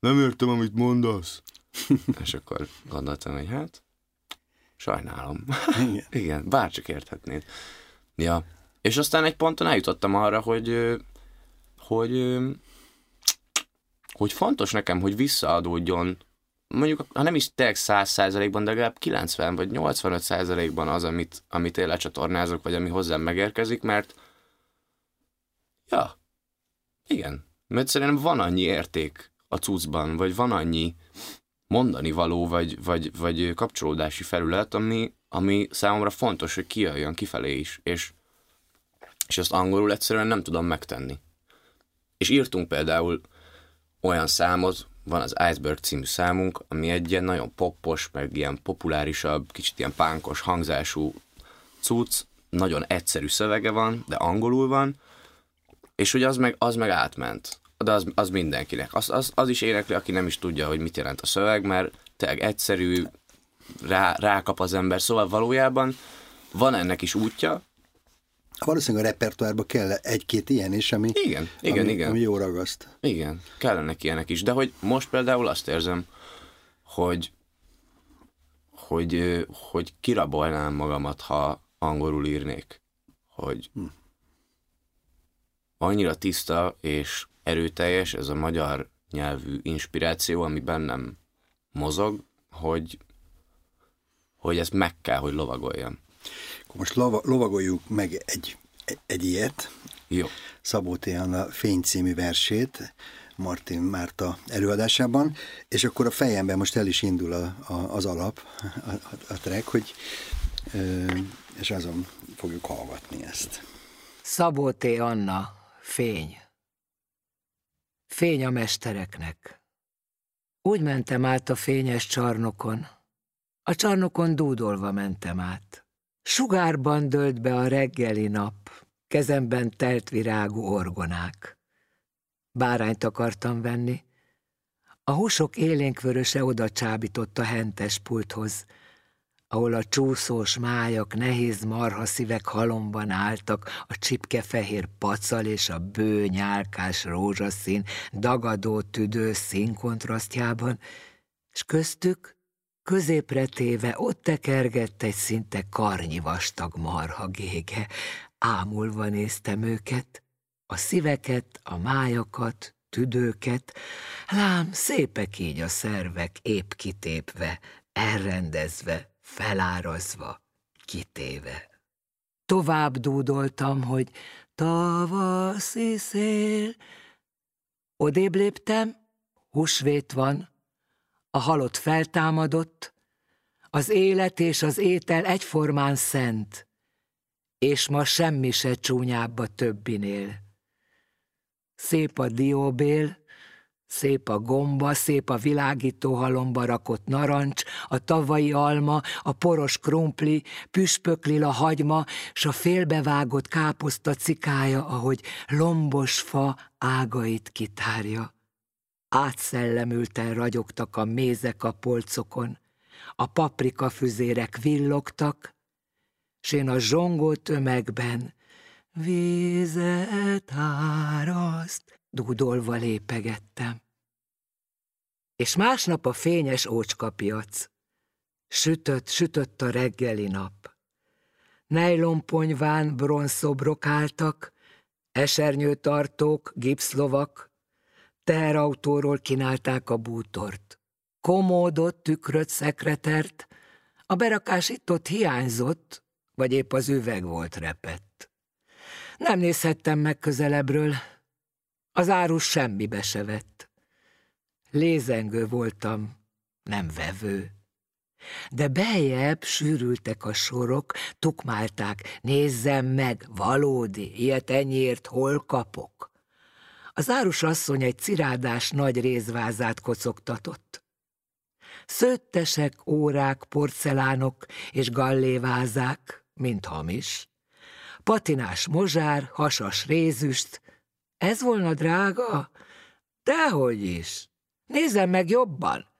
nem értem, amit mondasz. (laughs) és akkor gondoltam, hogy hát, sajnálom. Igen. (laughs) Igen, bárcsak érthetnéd. Ja. És aztán egy ponton eljutottam arra, hogy, hogy, hogy fontos nekem, hogy visszaadódjon. Mondjuk, ha nem is tényleg 100 százalékban, de legalább 90 vagy 85 százalékban az, amit, amit én lecsatornázok, vagy ami hozzám megérkezik, mert ja, igen, mert szerintem van annyi érték a cuccban, vagy van annyi mondani való, vagy, vagy, vagy kapcsolódási felület, ami, ami számomra fontos, hogy kijöjjön kifelé is, és, és azt angolul egyszerűen nem tudom megtenni. És írtunk például olyan számot, van az Iceberg című számunk, ami egy ilyen nagyon poppos, meg ilyen populárisabb, kicsit ilyen pánkos hangzású cucc, nagyon egyszerű szövege van, de angolul van, és hogy az meg, az meg átment. De az, az mindenkinek. Az, az, az is énekli, aki nem is tudja, hogy mit jelent a szöveg, mert tényleg egyszerű, rá, rákap az ember. Szóval valójában van ennek is útja, Valószínűleg a repertoárba kell egy-két ilyen is, ami, igen, igen, ami, igen. ami jó ragaszt. Igen, kellenek ilyenek is. De hogy most például azt érzem, hogy, hogy, hogy kirabolnám magamat, ha angolul írnék. Hogy hm. annyira tiszta és erőteljes ez a magyar nyelvű inspiráció, ami bennem mozog, hogy, hogy ezt meg kell, hogy lovagoljam. Most lova, lovagoljuk meg egy, egy ilyet. Jó. Szabó. Anna Fény című versét Martin Márta előadásában, és akkor a fejemben most el is indul a, a, az alap, a, a, a track, hogy, és azon fogjuk hallgatni ezt. Szabó T. Anna, Fény. Fény a mestereknek. Úgy mentem át a fényes csarnokon. A csarnokon dúdolva mentem át. Sugárban dölt be a reggeli nap, kezemben telt virágú orgonák. Bárányt akartam venni. A húsok élénkvöröse oda csábított a hentes pulthoz, ahol a csúszós májak, nehéz marha szívek halomban álltak, a csipke fehér pacal és a bő nyálkás rózsaszín, dagadó tüdő színkontrasztjában, és köztük Középre téve ott tekergett egy szinte karnyi vastag marha gége. Ámulva néztem őket, a szíveket, a májakat, tüdőket, lám szépek így a szervek épp kitépve, elrendezve, felárazva, kitéve. Tovább dúdoltam, hogy tavaszi szél. Odébb léptem, húsvét van, a halott feltámadott, az élet és az étel egyformán szent, és ma semmi se csúnyább a többinél. Szép a dióbél, Szép a gomba, szép a világító halomba rakott narancs, a tavai alma, a poros krumpli, püspöklila hagyma, s a félbevágott káposzta cikája, ahogy lombos fa ágait kitárja. Átszellemülten ragyogtak a mézek a polcokon, a paprika füzérek villogtak, s én a zsongó tömegben vízet áraszt, dúdolva lépegettem. És másnap a fényes ócskapiac. Sütött, sütött a reggeli nap. Nejlonponyván bronzszobrok álltak, esernyőtartók, gipszlovak, teherautóról kínálták a bútort. Komódot, tükröt, szekretert, a berakás itt ott hiányzott, vagy épp az üveg volt repett. Nem nézhettem meg közelebbről, az árus semmibe se vett. Lézengő voltam, nem vevő. De beljebb sűrültek a sorok, tukmálták, nézzem meg, valódi, ilyet ennyiért hol kapok. Az árus asszony egy cirádás nagy rézvázát kocogtatott. Szöttesek, órák, porcelánok és gallévázák, mint hamis. Patinás mozsár, hasas rézüst. Ez volna drága? Dehogy is. Nézem meg jobban.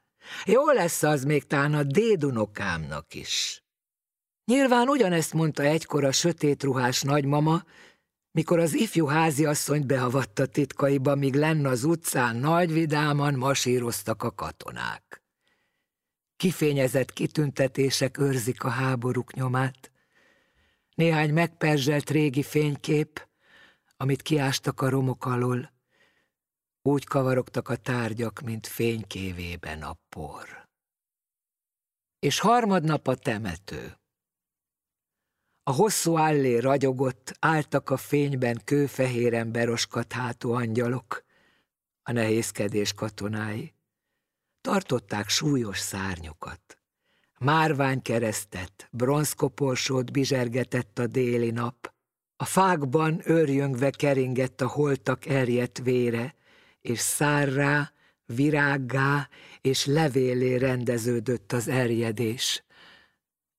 Jó lesz az még tán a dédunokámnak is. Nyilván ugyanezt mondta egykor a sötétruhás nagymama, mikor az ifjú háziasszonyt behavatta titkaiba, míg lenne az utcán nagy vidáman masíroztak a katonák. Kifényezett kitüntetések őrzik a háborúk nyomát. Néhány megperzselt régi fénykép, amit kiástak a romok alól, úgy kavarogtak a tárgyak, mint fénykévében a por. És harmadnap a temető. A hosszú állé ragyogott, álltak a fényben kőfehéren beroskat angyalok, a nehézkedés katonái. Tartották súlyos szárnyukat. Márvány keresztet, bronzkoporsót bizsergetett a déli nap, a fákban őrjöngve keringett a holtak erjedt vére, és szárrá, virággá és levélé rendeződött az erjedés,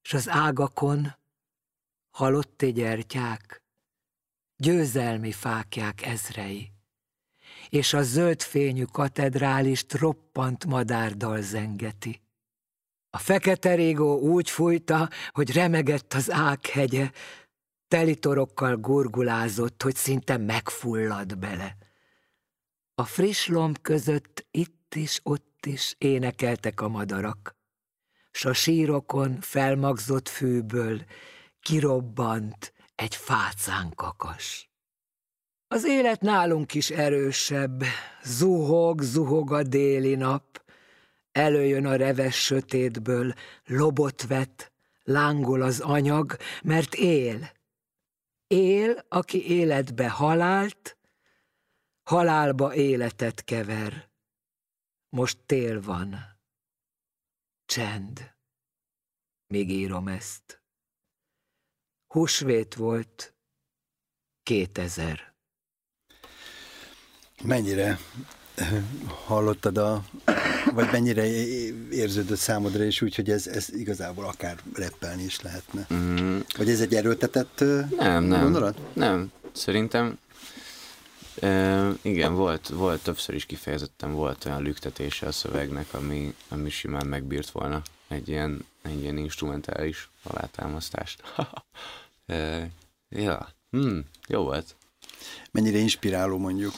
és az ágakon halotti gyertyák, győzelmi fákják ezrei, és a zöld fényű katedrálist roppant madárdal zengeti. A fekete régó úgy fújta, hogy remegett az ághegye, telitorokkal gurgulázott, hogy szinte megfullad bele. A friss lomb között itt is, ott is énekeltek a madarak, s a sírokon felmagzott fűből kirobbant egy fácánkakas. Az élet nálunk is erősebb, zuhog, zuhog a déli nap, előjön a reves sötétből, lobot vet, lángol az anyag, mert él. Él, aki életbe halált, halálba életet kever. Most tél van. Csend. Még írom ezt. Húsvét volt 2000. Mennyire hallottad a, vagy mennyire érződött számodra is úgy, hogy ez, ez igazából akár reppelni is lehetne? Mm. Vagy ez egy erőltetett nem, nem, gondolat? Nem, szerintem e, igen, volt, volt, többször is kifejezetten volt olyan lüktetése a szövegnek, ami, ami simán megbírt volna egy ilyen, egy ilyen instrumentális alátámasztást. (laughs) e, ja, hmm, jó volt. Mennyire inspiráló mondjuk?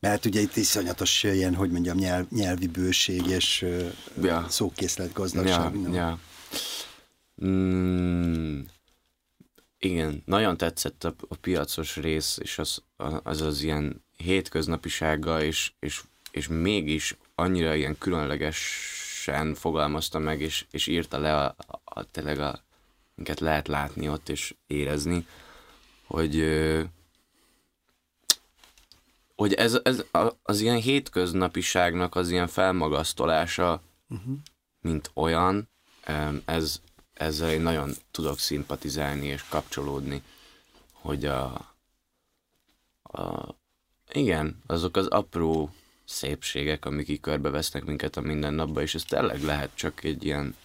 Mert ugye itt iszonyatos ilyen, hogy mondjam, nyelv, nyelvi bőség és ja. szókészlet gazdagság. Ja, ja. Mm, igen, nagyon tetszett a, a piacos rész, és az az, az ilyen hétköznapisága, és, és, és mégis annyira ilyen különlegesen fogalmazta meg, és, és írta le a, a, a tényleg a, minket lehet látni ott és érezni, hogy hogy ez, ez az ilyen hétköznapiságnak az ilyen felmagasztolása, uh-huh. mint olyan, ez, ezzel én nagyon tudok szimpatizálni és kapcsolódni, hogy a, a igen, azok az apró szépségek, amik így körbevesznek minket a mindennapba, és ez tényleg lehet csak egy ilyen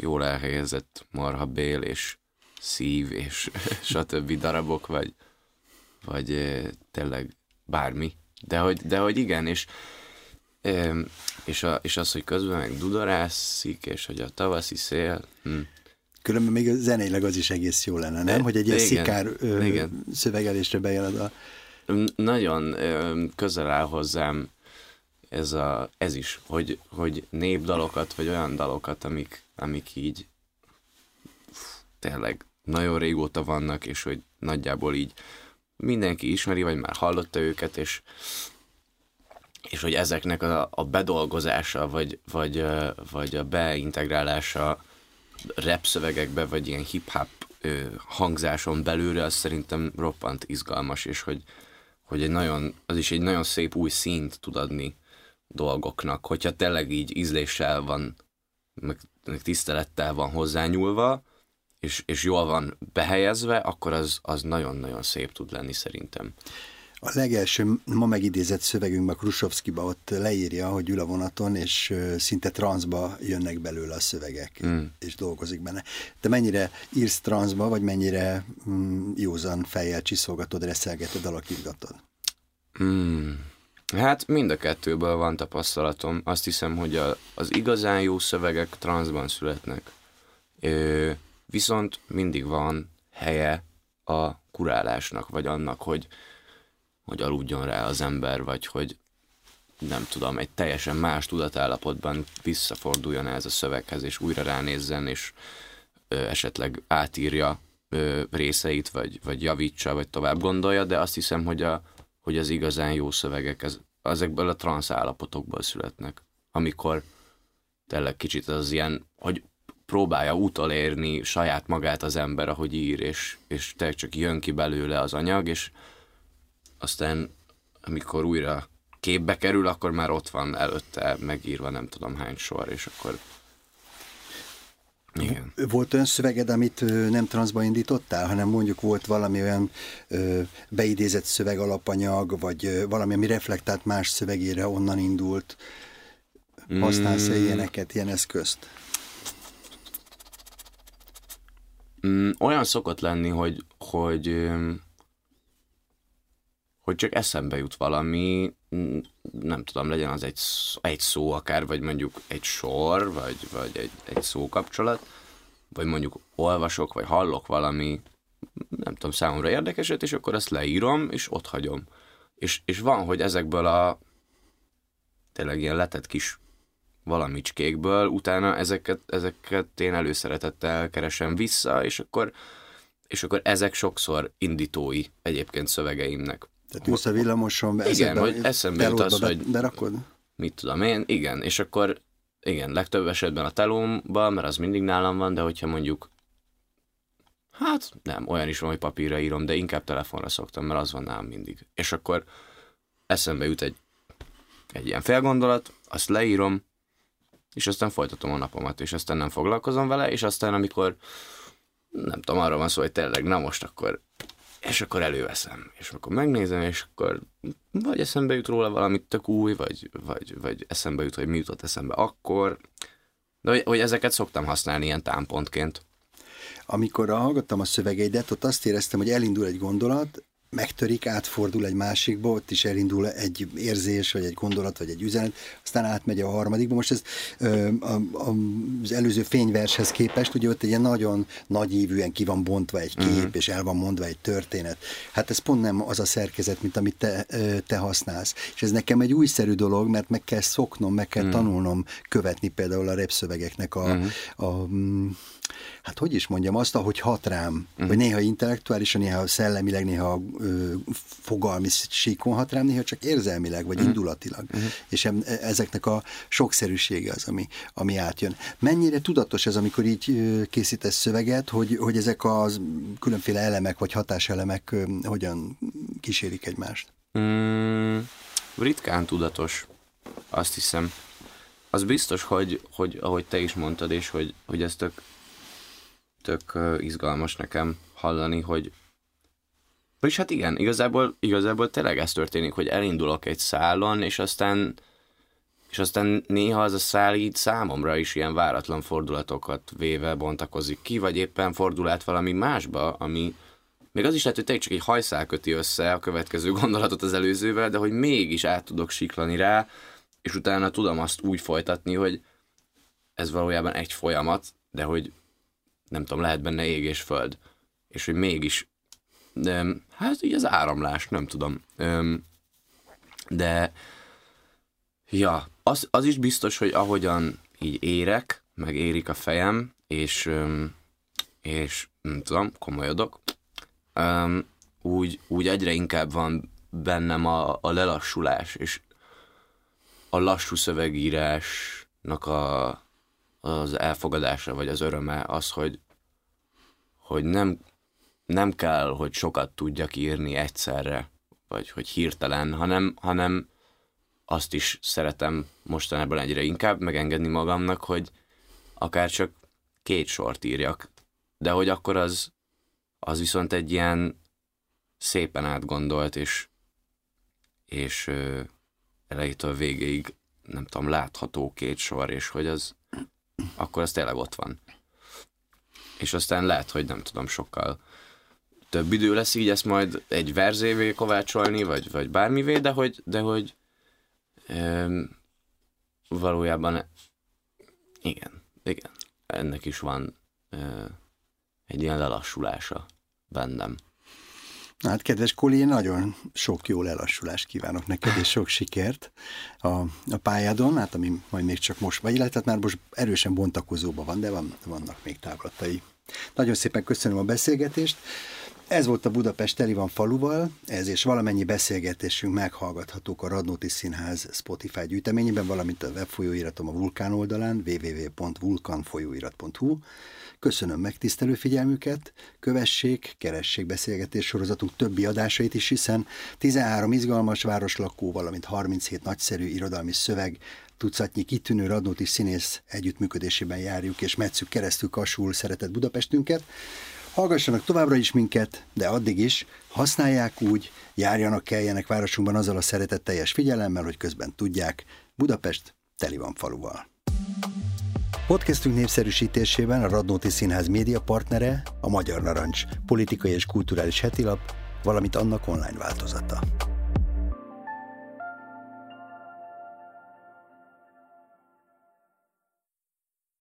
jól elhelyezett marhabél és szív és (laughs) stb. darabok, vagy, vagy tényleg bármi. De hogy, de hogy igen, és, és, a, és az, hogy közben meg dudarászik, és hogy a tavaszi szél... Hm. Különben még zeneileg az is egész jó lenne, nem? Hogy egy ilyen igen, szikár ö, igen. szövegelésre bejön a... Nagyon ö, közel áll hozzám ez, a, ez is, hogy, hogy népdalokat, vagy olyan dalokat, amik, amik így tényleg nagyon régóta vannak, és hogy nagyjából így mindenki ismeri, vagy már hallotta őket, és, és hogy ezeknek a, a bedolgozása, vagy, vagy, vagy a beintegrálása rap szövegekbe, vagy ilyen hip-hop hangzáson belőle, az szerintem roppant izgalmas, és hogy, hogy egy nagyon, az is egy nagyon szép új színt tud adni dolgoknak, hogyha tényleg így ízléssel van, meg, meg tisztelettel van hozzányúlva, és, és jól van behelyezve, akkor az, az nagyon-nagyon szép tud lenni szerintem. A legelső ma megidézett szövegünkben Krusovszkiba ott leírja, hogy ül a vonaton, és szinte transzba jönnek belőle a szövegek, mm. és dolgozik benne. Te mennyire írsz transzba, vagy mennyire mm, józan fejjel csiszolgatod, reszelgeted, alakítgatod? Mm. Hát mind a kettőből van tapasztalatom. Azt hiszem, hogy a, az igazán jó szövegek transzban születnek. Ö, viszont mindig van helye a kurálásnak, vagy annak, hogy, hogy aludjon rá az ember, vagy hogy nem tudom, egy teljesen más tudatállapotban visszaforduljon ez a szöveghez, és újra ránézzen, és ö, esetleg átírja ö, részeit, vagy, vagy javítsa, vagy tovább gondolja, de azt hiszem, hogy, a, hogy az igazán jó szövegek ez, ezekből a transz állapotokból születnek, amikor tényleg kicsit az ilyen, hogy próbálja utolérni saját magát az ember, ahogy ír, és, és tényleg csak jön ki belőle az anyag, és aztán amikor újra képbe kerül, akkor már ott van előtte megírva nem tudom hány sor, és akkor igen. Volt olyan szöveged, amit nem transzba indítottál, hanem mondjuk volt valami olyan ö, beidézett szöveg alapanyag, vagy ö, valami, ami reflektált más szövegére, onnan indult. Használsz-e mm. ilyeneket, ilyen eszközt? Mm, olyan szokott lenni, hogy, hogy hogy csak eszembe jut valami, nem tudom, legyen az egy, egy szó akár, vagy mondjuk egy sor, vagy, vagy egy, egy szókapcsolat, vagy mondjuk olvasok, vagy hallok valami, nem tudom, számomra érdekeset, és akkor ezt leírom, és ott hagyom. És, és van, hogy ezekből a tényleg ilyen letett kis valamicskékből, utána ezeket, ezeket én előszeretettel keresem vissza, és akkor, és akkor ezek sokszor indítói egyébként szövegeimnek. Tehát ülsz a villamoson, igen, hogy eszembe jut az, hogy berakod? mit tudom én, igen, és akkor igen, legtöbb esetben a telómban, mert az mindig nálam van, de hogyha mondjuk hát nem, olyan is van, hogy papírra írom, de inkább telefonra szoktam, mert az van nálam mindig. És akkor eszembe jut egy, egy ilyen felgondolat, azt leírom, és aztán folytatom a napomat, és aztán nem foglalkozom vele, és aztán amikor nem tudom, arra van szó, hogy tényleg, na most akkor és akkor előveszem, és akkor megnézem, és akkor vagy eszembe jut róla valamit tök új, vagy, vagy, vagy eszembe jut, hogy mi jutott eszembe akkor, de hogy, hogy ezeket szoktam használni ilyen támpontként. Amikor hallgattam a szövegeidet, ott azt éreztem, hogy elindul egy gondolat, megtörik, átfordul egy másikba, ott is elindul egy érzés, vagy egy gondolat, vagy egy üzenet, aztán átmegy a harmadikba. Most ez az előző fényvershez képest, ugye ott egy ilyen nagyon nagyívűen ki van bontva egy kép, uh-huh. és el van mondva egy történet. Hát ez pont nem az a szerkezet, mint amit te, te használsz. És ez nekem egy újszerű dolog, mert meg kell szoknom, meg kell uh-huh. tanulnom követni például a repszövegeknek a, uh-huh. a, a hát hogy is mondjam, azt, ahogy hat rám, uh-huh. hogy néha intellektuálisan, néha szellemileg, néha ö, fogalmi síkon hat rám, néha csak érzelmileg, vagy uh-huh. indulatilag. Uh-huh. És em, e, ezeknek a sokszerűsége az, ami, ami átjön. Mennyire tudatos ez, amikor így készítesz szöveget, hogy, hogy ezek a különféle elemek, vagy hatáselemek ö, hogyan kísérik egymást? Mm, ritkán tudatos, azt hiszem. Az biztos, hogy, hogy ahogy te is mondtad, és hogy, hogy ez tök tök izgalmas nekem hallani, hogy és hát igen, igazából, igazából tényleg ez történik, hogy elindulok egy szálon, és aztán és aztán néha az a szál így számomra is ilyen váratlan fordulatokat véve bontakozik ki, vagy éppen fordul át valami másba, ami még az is lehet, hogy tényleg csak egy hajszál köti össze a következő (laughs) gondolatot az előzővel, de hogy mégis át tudok siklani rá, és utána tudom azt úgy folytatni, hogy ez valójában egy folyamat, de hogy nem tudom, lehet benne ég és föld. És hogy mégis, de, hát így az áramlás, nem tudom. De, ja, az, az is biztos, hogy ahogyan így érek, meg érik a fejem, és, és nem tudom, komolyodok, úgy, úgy egyre inkább van bennem a, a lelassulás, és a lassú szövegírásnak a, az elfogadása, vagy az öröme az, hogy, hogy nem, nem kell, hogy sokat tudjak írni egyszerre, vagy hogy hirtelen, hanem, hanem azt is szeretem mostanában egyre inkább megengedni magamnak, hogy akár csak két sort írjak, de hogy akkor az, az viszont egy ilyen szépen átgondolt, és, és elejétől végéig nem tudom, látható két sor, és hogy az, akkor az tényleg ott van. És aztán lehet, hogy nem tudom, sokkal több idő lesz így ezt majd egy verzévé kovácsolni, vagy, vagy bármivé, de hogy, de hogy um, valójában igen, igen, ennek is van uh, egy ilyen lelassulása bennem. Hát, kedves Koli, én nagyon sok jó lelassulást kívánok neked, és sok sikert a, a pályádon, hát ami majd még csak most, vagy illetve már most erősen bontakozóban van, de van, vannak még távlatai. Nagyon szépen köszönöm a beszélgetést. Ez volt a Budapest teli van faluval, ez és valamennyi beszélgetésünk meghallgathatók a Radnóti Színház Spotify gyűjteményében, valamint a webfolyóiratom a Vulkán oldalán www.vulkanfolyóirat.hu. Köszönöm megtisztelő figyelmüket, kövessék, keressék beszélgetés sorozatunk többi adásait is, hiszen 13 izgalmas városlakó, valamint 37 nagyszerű irodalmi szöveg, tucatnyi kitűnő Radnóti színész együttműködésében járjuk és metszük keresztül kasul szeretett Budapestünket. Hallgassanak továbbra is minket, de addig is használják úgy, járjanak, keljenek városunkban azzal a szeretetteljes figyelemmel, hogy közben tudják, Budapest teli van faluval. Podcastünk népszerűsítésében a Radnóti Színház média partnere a Magyar Narancs, politikai és kulturális hetilap, valamint annak online változata.